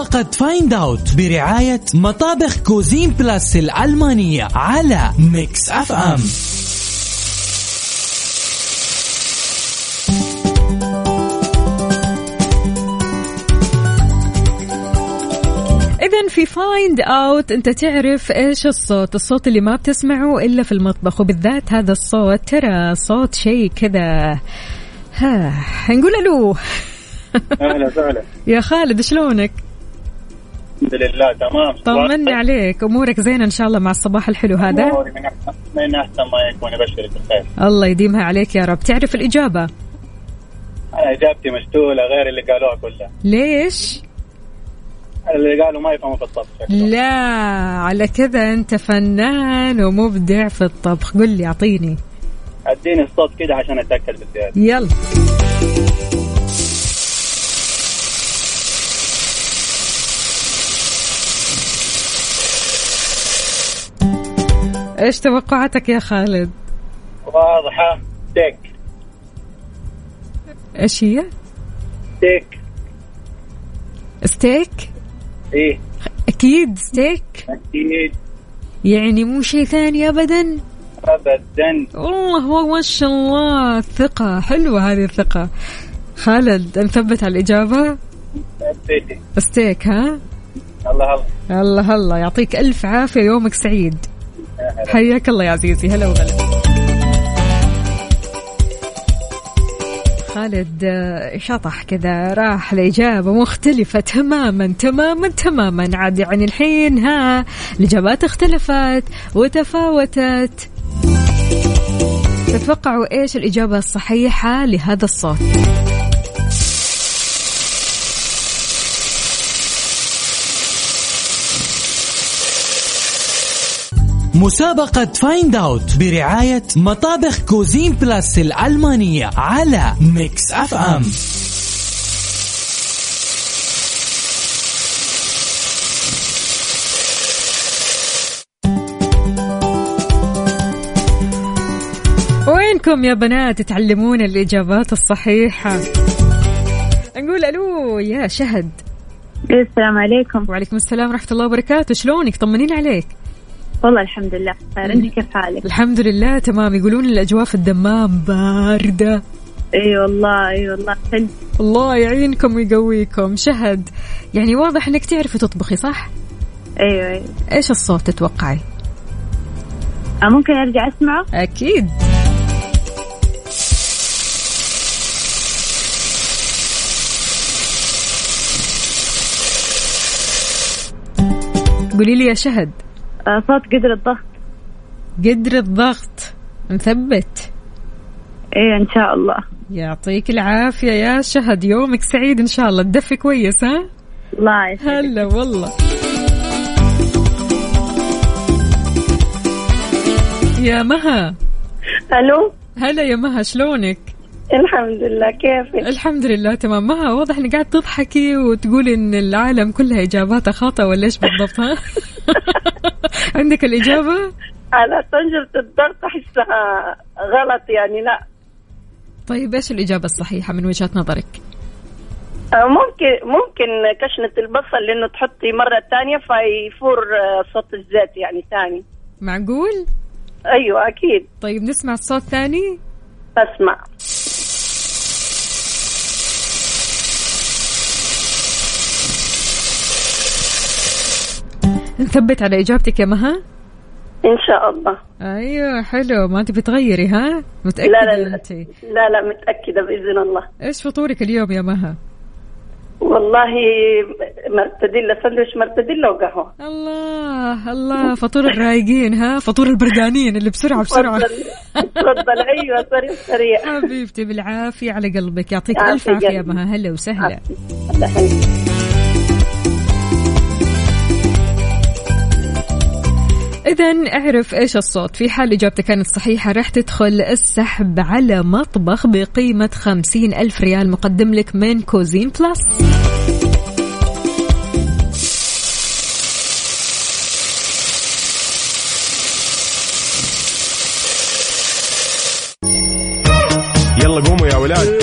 مسابقة Find Out برعاية مطابخ Cuisine Plus الألمانية على Mix FM إذا في Find Out أنت تعرف إيش الصوت الصوت اللي ما بتسمعه إلا في المطبخ وبالذات هذا الصوت ترى صوت شيء كذا ها نقول ألو. أهلا وسهلا يا خالد شلونك؟ الحمد لله تمام. طمني عليك. أمورك زينة إن شاء الله مع الصباح الحلو هذا. أموري من أحسن من أحسن ما يكون أبشرك بالخير الله يديمها عليك يا رب. تعرف الإجابة؟ أنا إجابتي مشتولة غير اللي قالوها كلها. ليش؟ اللي قالوا ما يفهموا في الطبخ. لا على كذا أنت فنان ومبدع في الطبخ. قل لي أعطيني. أديني الصوت كده عشان أتأكد بالزيادة. يلا. إيش توقعاتك يا خالد؟ واضحة. ستيك إيش هي؟ steak steak؟ إيه. أكيد ستيك. أكيد. يعني مو شيء ثاني ابدا؟ ابدا. والله ما شاء الله. ثقة. حلوة هذه الثقة. خالد نثبت على الإجابة؟ ستيك ها؟ الله الله. الله الله. يعطيك ألف عافية. يومك سعيد. حياك الله يا عزيزي. هلا وغلا. خالد آه، شطح كذا راح لإجابة مختلفة تماما تماما تماما. عاد يعني الحين ها الإجابات اختلفت وتفاوتت. تتوقعوا إيش الإجابة الصحيحة لهذا الصوت؟ مسابقة Find Out برعاية مطابخ Cuisine Plus الألمانية على Mix FM وينكم يا بنات؟ تعلمون الإجابات الصحيحة. نقول ألو يا شهد. السلام عليكم. وعليكم السلام ورحمة الله وبركاته. شلونك؟ طمنين عليك. والله الحمد لله خير انت كيف حالك؟ الحمد لله تمام يقولون الأجواء في الدمام باردة إي والله إي والله حلو الله يعينكم ويقويكم شهد يعني واضح إنك تعرفي تطبخي صح؟ أيوه أيوه إيش الصوت تتوقعي؟ آه، ممكن أرجع أسمعه؟ أكيد قولي لي يا شهد صوت قدر الضغط. قدر الضغط. مثبت. إيه إن شاء الله. يعطيك العافية يا شهد. يومك سعيد إن شاء الله. تدفي كويس ها؟ الله يسعدك. هلا والله. يا مها. ألو؟ هلا يا مها شلونك؟ الحمد لله كيفك؟ الحمد لله تمام. مها واضح انك قاعد تضحكي وتقولي إن العالم كلها اجاباتها خاطئة ولا إيش بالضبط ها؟ عندك الإجابة؟ على طنجرة الضغط أحسها غلط يعني لا. طيب إيش الإجابة الصحيحة من وجهة نظرك؟ آه، ممكن ممكن كشنة البصل لأنه تحطي مرة ثانية فيفور آه، صوت الزيت يعني ثاني. معقول؟ أيوه أكيد. طيب نسمع الصوت ثاني؟ أسمع. نثبت على إجابتك يا مها؟ إن شاء الله. أيوه حلو. ما تبي تغيري ها؟ متأكدة لا لا لا. أنت. لا لا متأكدة بإذن الله. إيش فطورك اليوم يا مها؟ والله مرتديلا سندويش مرتديلا وقهوة. الله الله. فطور الرايقين ها؟ فطور البردانين اللي بسرعة بسرعة. تفضل. أيوه سريع سريع حبيبتي بالعافية على قلبك. يعطيك ألف عافية يا. مها. هلا وسهلا. إذا اعرف إيش الصوت. في حال إجابتك كانت صحيحة راح تدخل السحب على مطبخ بقيمة خمسين ألف ريال مقدم لك من Cuisine Plus. يلا قوموا يا ولاد.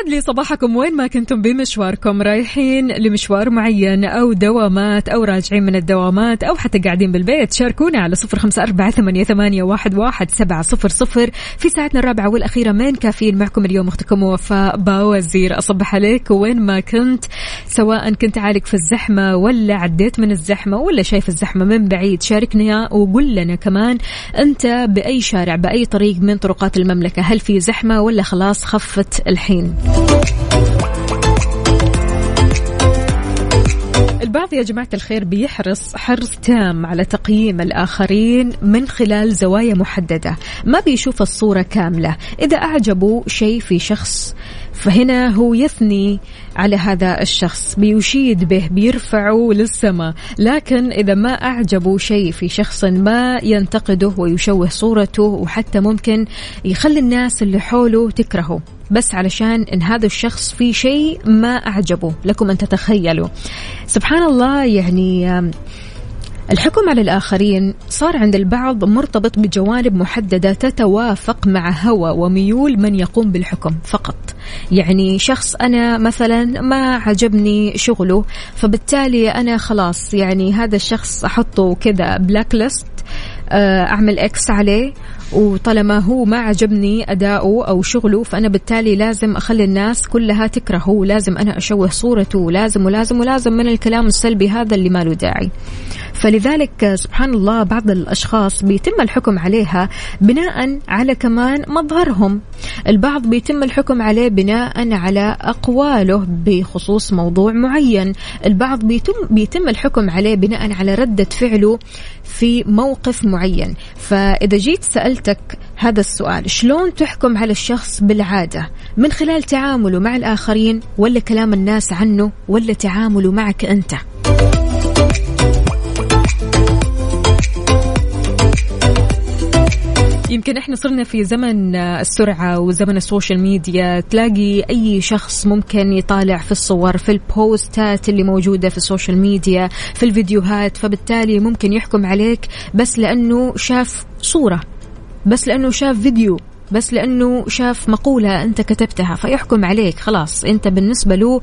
ويسعد لي صباحكم. وين ما كنتم بمشواركم رايحين لمشوار معين أو دوامات أو راجعين من الدوامات أو حتى قاعدين بالبيت شاركونا على صفر خمسة أربعة ثمانية, واحد سبعة صفر صفر في ساعتنا الرابعة والأخيرة من كافيين معكم اليوم أختكم وفاء باوزير. أصبح عليك وين ما كنت سواء كنت عالق في الزحمة ولا عديت من الزحمة ولا شايف الزحمة من بعيد شاركنا وقول لنا كمان أنت بأي شارع بأي طريق من طرقات المملكة. هل في زحمة ولا خلاص خفت الحين؟ البعض يا جماعة الخير بيحرص حرص تام على تقييم الآخرين من خلال زوايا محددة ما بيشوف الصورة كاملة. إذا أعجبه شيء في شخص فهنا هو يثني على هذا الشخص بيشيد به بيرفعه للسماء. لكن إذا ما أعجبه شيء في شخص ما ينتقده ويشوه صورته وحتى ممكن يخلي الناس اللي حوله تكرهه. بس علشان إن هذا الشخص في شيء ما أعجبه لكم أن تتخيلوا. سبحان الله يعني الحكم على الآخرين صار عند البعض مرتبط بجوانب محددة تتوافق مع هوى وميول من يقوم بالحكم فقط. يعني شخص أنا مثلا ما عجبني شغله فبالتالي أنا خلاص يعني هذا الشخص أحطه كذا blacklist أعمل X عليه وطالما هو ما عجبني أداؤه أو شغله فأنا بالتالي لازم أخلي الناس كلها تكرهه لازم أنا أشوه صورته لازم ولازم ولازم من الكلام السلبي هذا اللي ما له داعي. فلذلك سبحان الله بعض الأشخاص بيتم الحكم عليها بناء على كمان مظهرهم. البعض بيتم الحكم عليه بناء على أقواله بخصوص موضوع معين. البعض بيتم, بيتم الحكم عليه بناء على ردة فعله في موقف معين. فإذا جيت سألتك هذا السؤال شلون تحكم على الشخص بالعادة؟ من خلال تعامله مع الآخرين ولا كلام الناس عنه ولا تعامله معك أنت؟ يمكن إحنا صرنا في زمن السرعة وزمن ال social media. تلاقي أي شخص ممكن يطالع في الصور في البوستات اللي موجودة في ال social media في الفيديوهات فبالتالي ممكن يحكم عليك بس لأنه شاف صورة بس لأنه شاف فيديو بس لأنه شاف مقولة أنت كتبتها فيحكم عليك خلاص. أنت بالنسبة له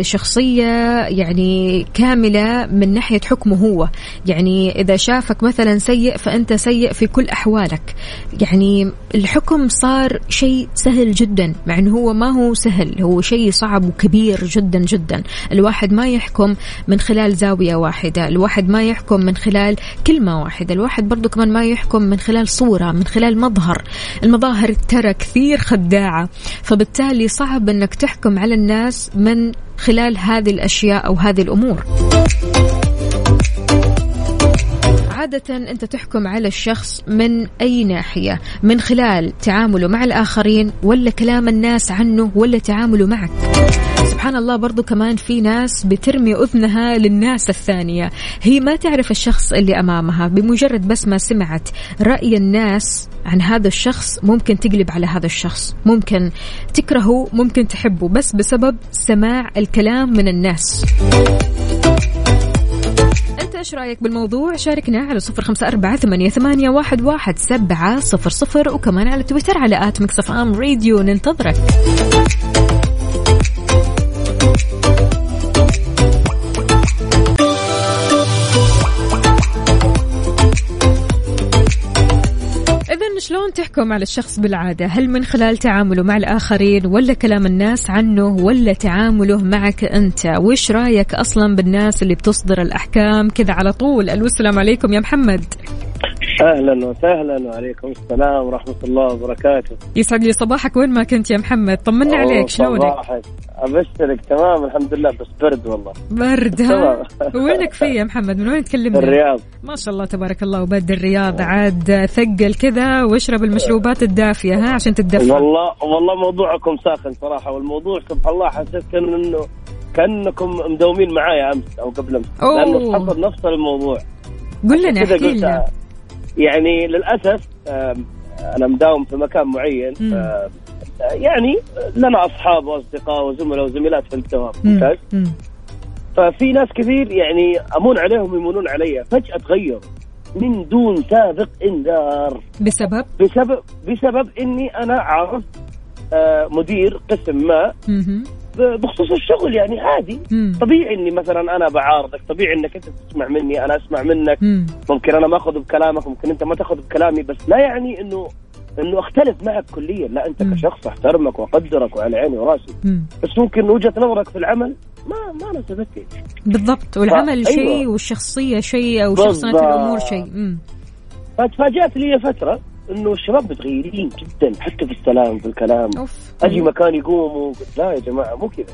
شخصية يعني كاملة من ناحية حكمه هو. يعني إذا شافك مثلا سيء فأنت سيء في كل أحوالك. يعني الحكم صار شيء سهل جدا مع أنه هو ما هو سهل. هو شيء صعب وكبير جدا جدا. الواحد ما يحكم من خلال زاوية واحدة. الواحد ما يحكم من خلال كلمة واحدة. الواحد برضو كمان ما يحكم من خلال صورة من خلال مظهر. المظاهر ترى كثير خداعة. فبالتالي صعب أنك تحكم على الناس من خلال هذه الأشياء أو هذه الأمور. عادة أنت تحكم على الشخص من أي ناحية؟ من خلال تعامله مع الآخرين ولا كلام الناس عنه ولا تعامله معك؟ سبحان الله برضو كمان في ناس بترمي أذنها للناس الثانية. هي ما تعرف الشخص اللي أمامها بمجرد بس ما سمعت رأي الناس عن هذا الشخص ممكن تقلب على هذا الشخص ممكن تكرهه ممكن تحبه بس بسبب سماع الكلام من الناس. أنت إيش رأيك بالموضوع؟ شاركنا على صفر خمسة أربعة ثمانية, ثمانية واحد, واحد سبعة صفر صفر وكمان على تويتر على آت أم ننتظرك. شلون تحكم على الشخص بالعادة؟ هل من خلال تعامله مع الآخرين ولا كلام الناس عنه ولا تعامله معك أنت؟ وش رأيك أصلا بالناس اللي بتصدر الأحكام كذا على طول؟ السلام عليكم يا محمد. أهلا وسهلا وعليكم السلام ورحمة الله وبركاته. يسعد لي صباحك. وين ما كنت يا محمد؟ طمنا عليك شلونك؟ صباحك. أبشرك تمام الحمد لله بس برد والله. برد ها؟ وينك فيه يا محمد؟ من وين تكلمنا الرياض. ما شاء الله تبارك الله وبد الرياض عاد ثقل كذا واشرب المشروبات الدافية ها عشان تتدفى. والله والله موضوعكم ساخن صراحة والموضوع سبحان الله حسيت إنه كأنكم مداومين معايا أمس أو قبل أمس. لأنه حصل نفس الموضوع. قل لنا احكي لنا. يعني للأسف أنا مداوم في مكان معين يعني لنا أصحاب وأصدقاء وزملاء وزميلات في الدوام مم. ممتاز؟ مم. ففي ناس كثير يعني أمون عليهم يمونون علي فجأة تغيروا من دون سابق إنذار. بسبب؟ بسبب بسبب إني أنا عرفت آه، مدير قسم ما بخصوص الشغل يعني عادي مم. طبيعي إني مثلا أنا بعارضك طبيعي إنك أنت تسمع مني أنا أسمع منك مم. ممكن أنا ما أخذ بكلامك ممكن أنت ما تأخذ بكلامي بس لا يعني إنه إنه أختلف معك كليا لا أنت مم. كشخص أحترمك وأقدرك وعلى عيني وراسي مم. بس ممكن وجهة نظرك في العمل ما ما ناسبتني بالضبط والعمل ف- شيء أيوة. والشخصية شيء بالضبط. الأمور شيء. فتفاجات لي فترة إنه الشباب متغيرين جدا حتى في السلام في الكلام أوف أجي مكان يقوموا قلت لا يا جماعة مو كذا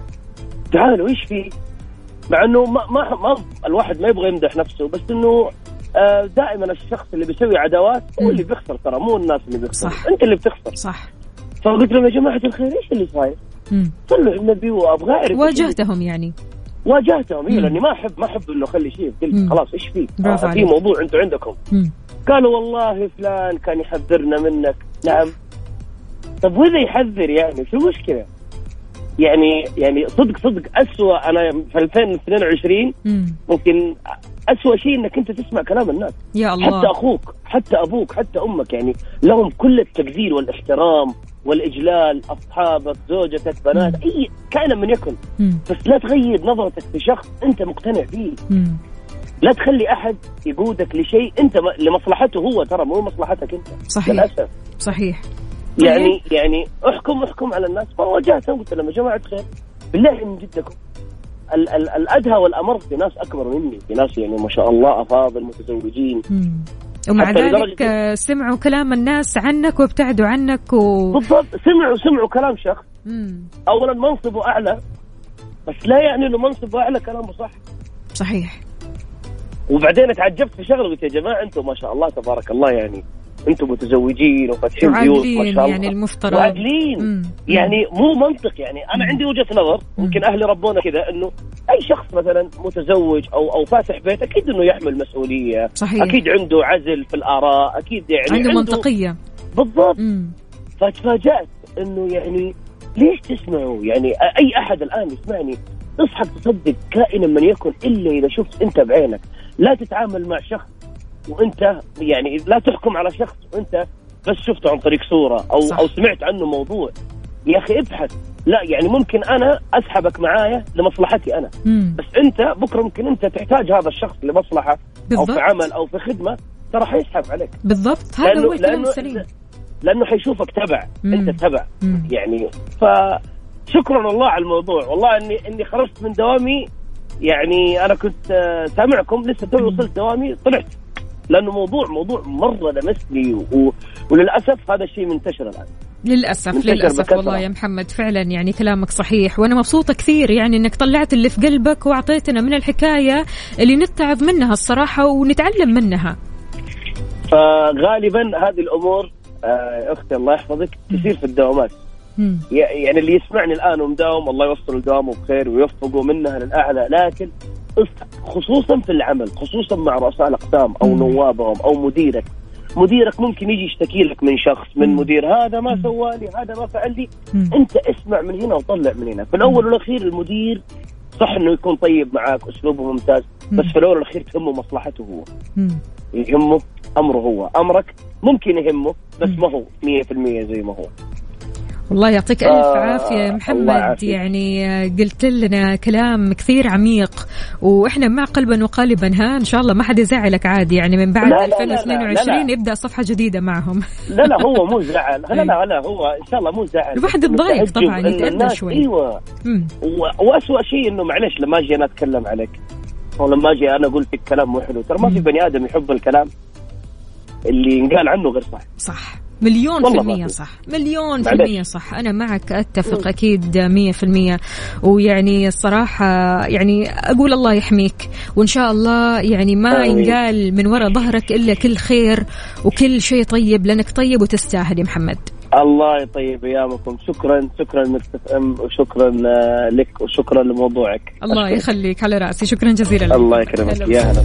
تعالوا إيش في مع إنه ما, ما, ما الواحد ما يبغى يمدح نفسه بس إنه آه، دائما الشخص اللي بيسوي عداوات هو. اللي بيخسر ترى مو الناس اللي بيخسر صح. أنت اللي بتخسر صح فقلت لهم يا جماعة الخير إيش اللي صاير؟ صلوا النبي وأبغى أعرف واجهتهم يعني واجهتهم اي. لأني ما احب ما أحب إنه أخلي شيء في خلاص إيش في؟ آه، في. موضوع أنتم عندكم مم. قالوا والله فلان كان يحذرنا منك نعم طب وإذا يحذر يعني شو المشكلة؟ يعني يعني صدق صدق اسوء أنا في 2022 مم. ممكن اسوء شيء إنك أنت تسمع كلام الناس يا الله حتى أخوك حتى أبوك حتى أمك يعني لهم كل التقدير والاحترام والإجلال أصحابك زوجتك بنات أي كائنا من يكن مم. بس لا تغير نظرتك في شخص أنت مقتنع فيه مم. لا تخلي أحد يقودك لشيء أنت لمصلحته هو ترى مو مصلحتك أنت. صحيح. للأسف. صحيح. يعني يعني احكم احكم على الناس. فواجهتهم قلت لهم يا جماعة خير بالله من جدكم ال- ال- الأدهى والأمر في ناس أكبر مني. في ناس يعني ما شاء الله أفاضل متزوجين. مم. ومع ذلك آه، سمعوا كلام الناس عنك وابتعدوا عنك و... بالضبط. سمعوا سمعوا كلام شخص. مم. اولا منصبه أعلى. بس لا يعني إنه منصبه أعلى كلامه صح. صحيح. وبعدين تعجبت في شغلة قلت يا جماعة أنتم ما شاء الله تبارك الله يعني أنتم متزوجين وفاتحين بيوت ما شاء الله. يعني المفترض وعادلين. يعني مو منطق يعني. أنا عندي وجهة نظر يمكن أهلي ربونا كذا إنه أي شخص مثلا متزوج أو أو فاتح بيت أكيد إنه يحمل مسؤولية. صحيح. أكيد عنده عزل في الآراء أكيد يعني عنده منطقية. بالضبط. مم. فتفاجات إنه يعني ليش تسمعوا؟ يعني أي أحد الآن يسمعني اصحى تصدق كائنا من يكن إلا إذا شفت أنت بعينك. لا تتعامل مع شخص وانت يعني لا تحكم على شخص وانت بس شفته عن طريق صورة أو صح. أو سمعت عنه موضوع يا أخي ابحث لا يعني ممكن أنا أسحبك معايا لمصلحتي أنا مم. بس أنت بكرة ممكن أنت تحتاج هذا الشخص لمصلحة أو بالضبط. في عمل أو في خدمة ترى حيسحب عليك بالضبط هذا هو الكلام السليم لأنه حيشوفك تبع مم. أنت تبع مم. يعني فشكرا الله على الموضوع والله اني إني خرجت من دوامي يعني أنا كنت آه، سامعكم لسه توي وصلت دوامي طلعت. لأنه موضوع موضوع مرة لمسني و... وللأسف هذا الشيء منتشر الآن. منتشر للأسف بكثرة. والله يا محمد. فعلا يعني كلامك صحيح وأنا مبسوطة كثير يعني أنك طلعت اللي في قلبك وأعطيتنا من الحكاية اللي نتعظ منها الصراحة ونتعلم منها. فغالبا هذه الأمور آه، أختي الله يحفظك تصير في الدوامات. مم. يعني اللي يسمعني الآن ومداوم الله يوصل الدوام بخير ويوفقه منها للأعلى لكن خصوصا في العمل خصوصا مع رؤساء الاقسام أو مم. نوابهم أو مديرك مديرك ممكن يجي يشتكي لك من شخص من. مدير هذا ما سوالي هذا ما فعل لي. أنت اسمع من هنا وطلع من هنا في الأول والأخير المدير صح إنه يكون طيب معاك اسلوبه ممتاز بس. في الأول والأخير تهمه مصلحته هو. يهمه أمره هو أمرك ممكن يهمه بس ما هو 100% زي ما هو والله يعطيك ألف عافية محمد. يعني قلت لنا كلام كثير عميق وإحنا مع قلبا وقالبا ها؟ إن شاء الله ما حد يزعلك عادي يعني من بعد لا، لا، لا، لا، 2022 لا. يبدأ صفحة جديدة معهم. لا لا هو مو زعل. لا لا لا هو إن شاء الله مو زعل. الواحد إنه يتضايق طبعاً، إنه يتأذى شوي. أيوه. مم. و- واسوء شيء إنه معلش لما أجي أنا أتكلم عليك. أو لما أجي أنا قلت لك كلام مو حلو. ترى ما في بني آدم يحب الكلام اللي ينقال عنه غير صح. صح. مليون في المية. صح مليون في. المية صح أنا معك أتفق أكيد مية في المية ويعني الصراحة يعني أقول الله يحميك وإن شاء الله يعني ما. ينقال من وراء ظهرك إلا كل خير وكل شيء طيب لأنك طيب وتستاهل يا محمد الله يطيب أيامكم شكرا شكرا مكتف إم وشكرا لك وشكرا لموضوعك الله أشكرك. يخليك على رأسي شكرا جزيلا لك. الله يكرمك يا هلا.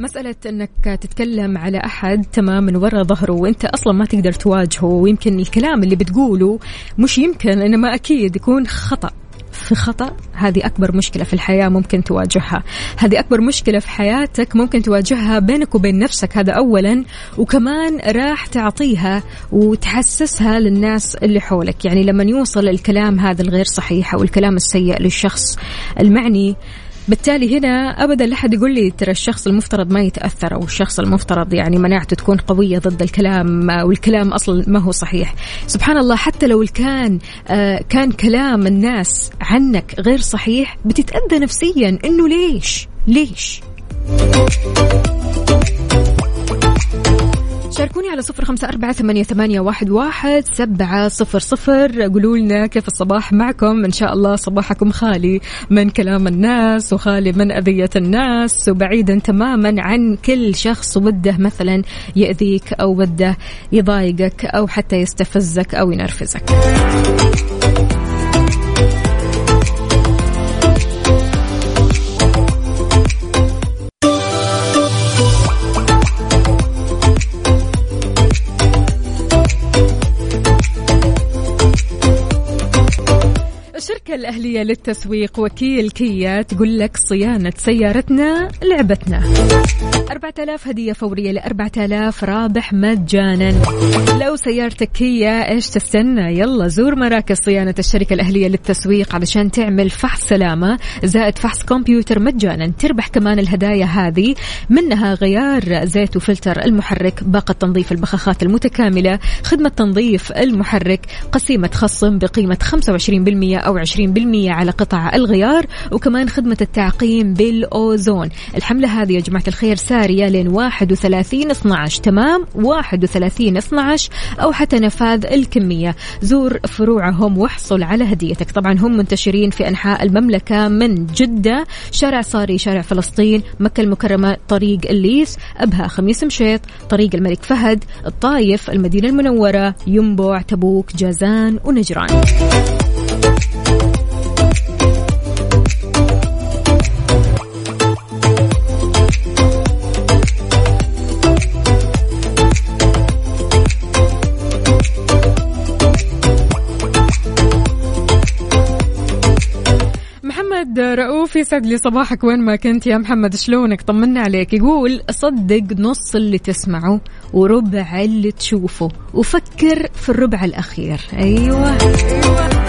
مسألة أنك تتكلم على أحد تمام من وراء ظهره وأنت أصلا ما تقدر تواجهه ويمكن الكلام اللي بتقوله مش يمكن إنما أكيد يكون خطأ. في خطأ هذه أكبر مشكلة في الحياة ممكن تواجهها. هذه أكبر مشكلة في حياتك ممكن تواجهها بينك وبين نفسك. هذا أولا وكمان راح تعطيها وتحسسها للناس اللي حولك. يعني لما يوصل الكلام هذا الغير صحيح أو الكلام السيء للشخص المعني بالتالي هنا ابدا لا أحد يقول لي ترى الشخص المفترض ما يتأثر أو الشخص المفترض يعني مناعته تكون قوية ضد الكلام والكلام أصلا ما هو صحيح. سبحان الله حتى لو كان آه كان كلام الناس عنك غير صحيح بتتأذى نفسيا. إنه ليش؟ ليش؟ شاركوني على صفر خمسة أربعة ثمانية, ثمانية واحد, واحد سبعة صفر صفر. قولوا لنا كيف الصباح معكم. إن شاء الله صباحكم خالي من كلام الناس وخالي من أذية الناس وبعيدا تماما عن كل شخص وده مثلا يأذيك أو وده يضايقك أو حتى يستفزك أو ينرفزك. الشركة الأهلية للتسويق وكيل كيا تقول لك صيانة سيارتنا لعبتنا. 4000 هدية فورية ل 4000 رابح مجانا. لو سيارتك كيا إيش تستنى؟ يلا زور مراكز صيانة الشركة الأهلية للتسويق علشان تعمل فحص سلامة. زائد فحص كمبيوتر مجانا تربح كمان الهدايا هذه. منها غيار زيت وفلتر المحرك باقة تنظيف البخاخات المتكاملة خدمة تنظيف المحرك قسيمة خصم بقيمة 25% أو 20% على قطع الغيار وكمان خدمة التعقيم بالأوزون. الحملة هذه يا جماعة الخير سارية لين 31 12 تمام؟ 31 12 أو حتى نفاذ الكمية. زور فروعهم واحصل على هديتك. طبعا هم منتشرين في أنحاء المملكة من جدة. شارع صاري شارع فلسطين مكة المكرمة طريق الليس أبها خميس مشيط طريق الملك فهد الطايف المدينة المنورة ينبع تبوك جازان ونجران. محمد رؤوف يسعد لي صباحك. وين ما كنت يا محمد شلونك؟ طمنا عليك. يقول صدق نص اللي تسمعه وربع اللي تشوفه. وفكر في الربع الأخير. أيوة, أيوة.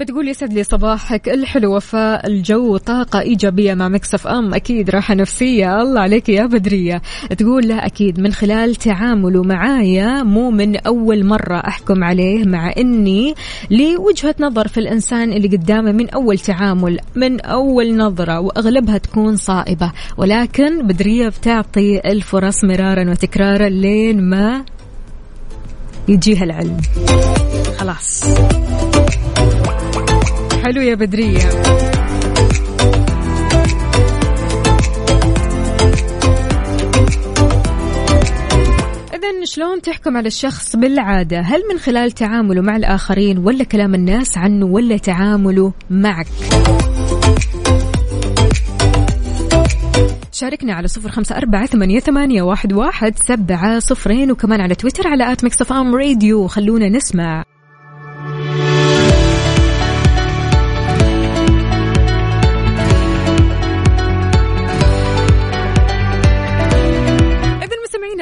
بتقول يسعد لي صباحك الحلو وفاء الجو طاقة إيجابية مع مكسف أم أكيد راحة نفسية الله عليك يا بدرية. تقول لا أكيد من خلال تعامله معايا مو من أول مرة أحكم عليه مع إني لي وجهة نظر في الإنسان اللي قدامه من أول تعامل من أول نظرة وأغلبها تكون صائبة. ولكن بدرية بتعطي الفرص مرارا وتكرارا لين ما يجيها العلم. خلاص. حلو يا بدرية إذا شلون تحكم على الشخص بالعادة؟ هل من خلال تعامله مع الآخرين ولا كلام الناس عنه ولا تعامله معك؟ شاركنا على صفر خمسة أربعة ثمانية, ثمانية واحد, واحد سبعة صفرين وكمان على تويتر على at Mix FM Radio خلونا نسمع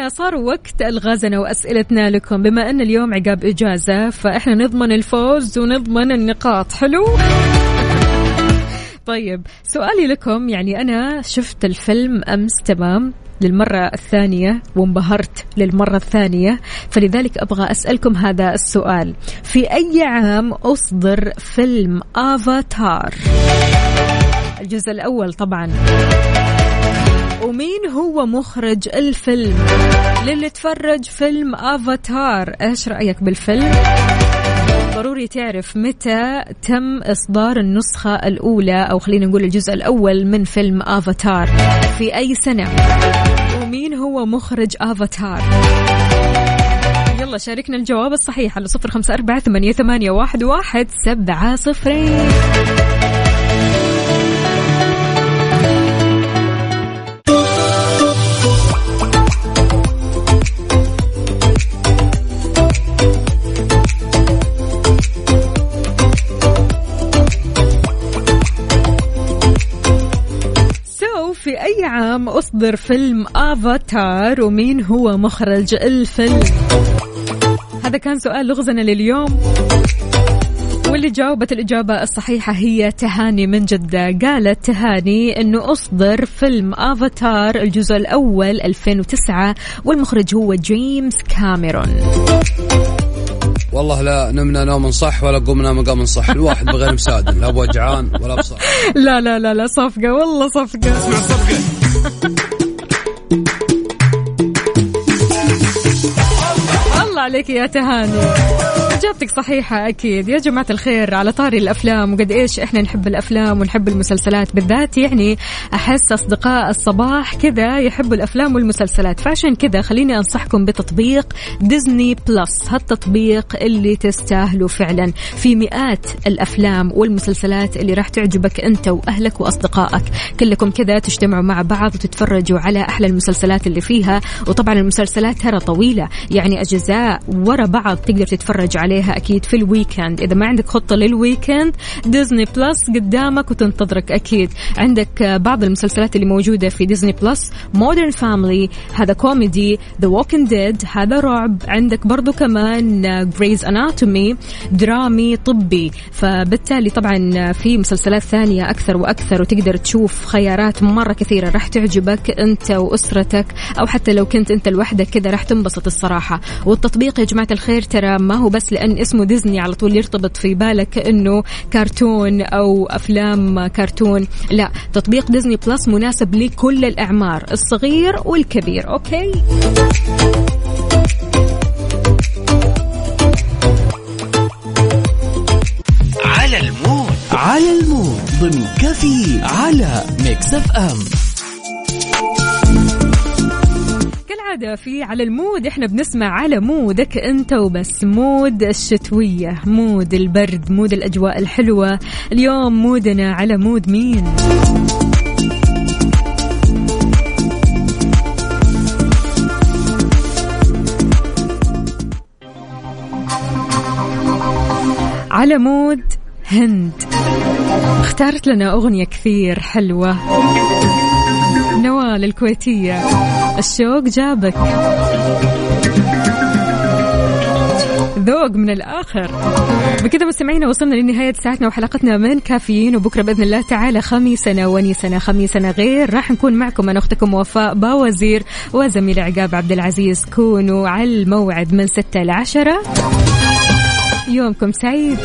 صار وقت الغازنة وأسئلتنا لكم. بما أن اليوم عقاب إجازة فإحنا نضمن الفوز ونضمن النقاط. حلو؟ طيب سؤالي لكم يعني أنا شفت الفيلم أمس تمام للمرة الثانية وانبهرت للمرة الثانية فلذلك أبغى أسألكم هذا السؤال. في أي عام أصدر فيلم آفاتار الجزء الأول طبعا. ومين هو مخرج الفيلم؟ للي تفرج فيلم افاتار إيش رأيك بالفيلم؟ ضروري تعرف متى تم إصدار النسخة الأولى أو خلينا نقول الجزء الأول من فيلم افاتار في أي سنة؟ ومين هو مخرج افاتار يلا شاركنا الجواب الصحيح على صفر خمسة أربعة ثمانية, واحد سبعة صفرين. عام أصدر فيلم آفاتار ومين هو مخرج الفيلم؟ هذا كان سؤال لغزنا لليوم. واللي جاوبت الإجابة الصحيحة هي تهاني من جدة. قالت تهاني أنه أصدر فيلم آفاتار الجزء الأول 2009 والمخرج هو جيمس كاميرون. والله لا نمنا نوم صح ولا قمنا مقام صح. الواحد بغير مساعد لا أبو جعان ولا بصح لا لا لا لا صفقة والله صفقة. اسمع صفقة. الله عليك يا تهاني. إجابتك صحيحة أكيد. يا جماعة الخير على طاري الأفلام وقد إيش إحنا نحب الأفلام ونحب المسلسلات. بالذات يعني أحس أصدقاء الصباح كذا يحبوا الأفلام والمسلسلات. فعشان كذا خليني أنصحكم بتطبيق ديزني بلس هالتطبيق اللي تستاهلوا فعلا. في مئات الأفلام والمسلسلات اللي راح تعجبك أنت وأهلك وأصدقائك. كلكم كذا تجتمعوا مع بعض وتتفرجوا على أحلى المسلسلات اللي فيها. وطبعا المسلسلات ترى طويلة يعني أجزاء ورا بعض تقدر تتفرج عليها أكيد في ال weekend إذا ما عندك خطة لل weekend Disney Plus قدامك وتنتظرك أكيد. عندك بعض المسلسلات اللي موجودة في Disney Plus Modern Family هذا كوميدي The Walking Dead هذا رعب. عندك برضو كمان Grey's Anatomy درامي طبي. فبالتالي طبعا في مسلسلات ثانية أكثر وأكثر وتقدر تشوف خيارات مرة كثيرة راح تعجبك أنت وأسرتك أو حتى لو كنت أنت لوحدك كذا راح تنبسط الصراحة. والتطبيق يا جماعة الخير ترى ما هو بس لأن اسمه ديزني على طول يرتبط في بالك أنه كرتون أو أفلام كرتون. لا تطبيق Disney Plus مناسب لكل الأعمار الصغير والكبير okay؟ على ال mood. على ال mood. ضمن كفي على Mix FM. كالعادة في على ال mood إحنا بنسمع على mood ك أنت وبس. mood الشتوية mood البرد mood الأجواء الحلوة. اليوم mood نا على mood مين؟ على mood هند. اختارت لنا أغنية كثير حلوة. نوال الكويتية. الشوق جابك. ذوق من الآخر. بكذا مستمعينا وصلنا لنهاية ساعتنا وحلقتنا من كافيين وبكرة بإذن الله تعالى خميسنا ونيسنا خميسنا غير. راح نكون معكم أنا أختكم وفاء باوزير وزميل عقاب عبد العزيز. كونوا على الموعد من ستة إلى عشرة. يومكم سعيد.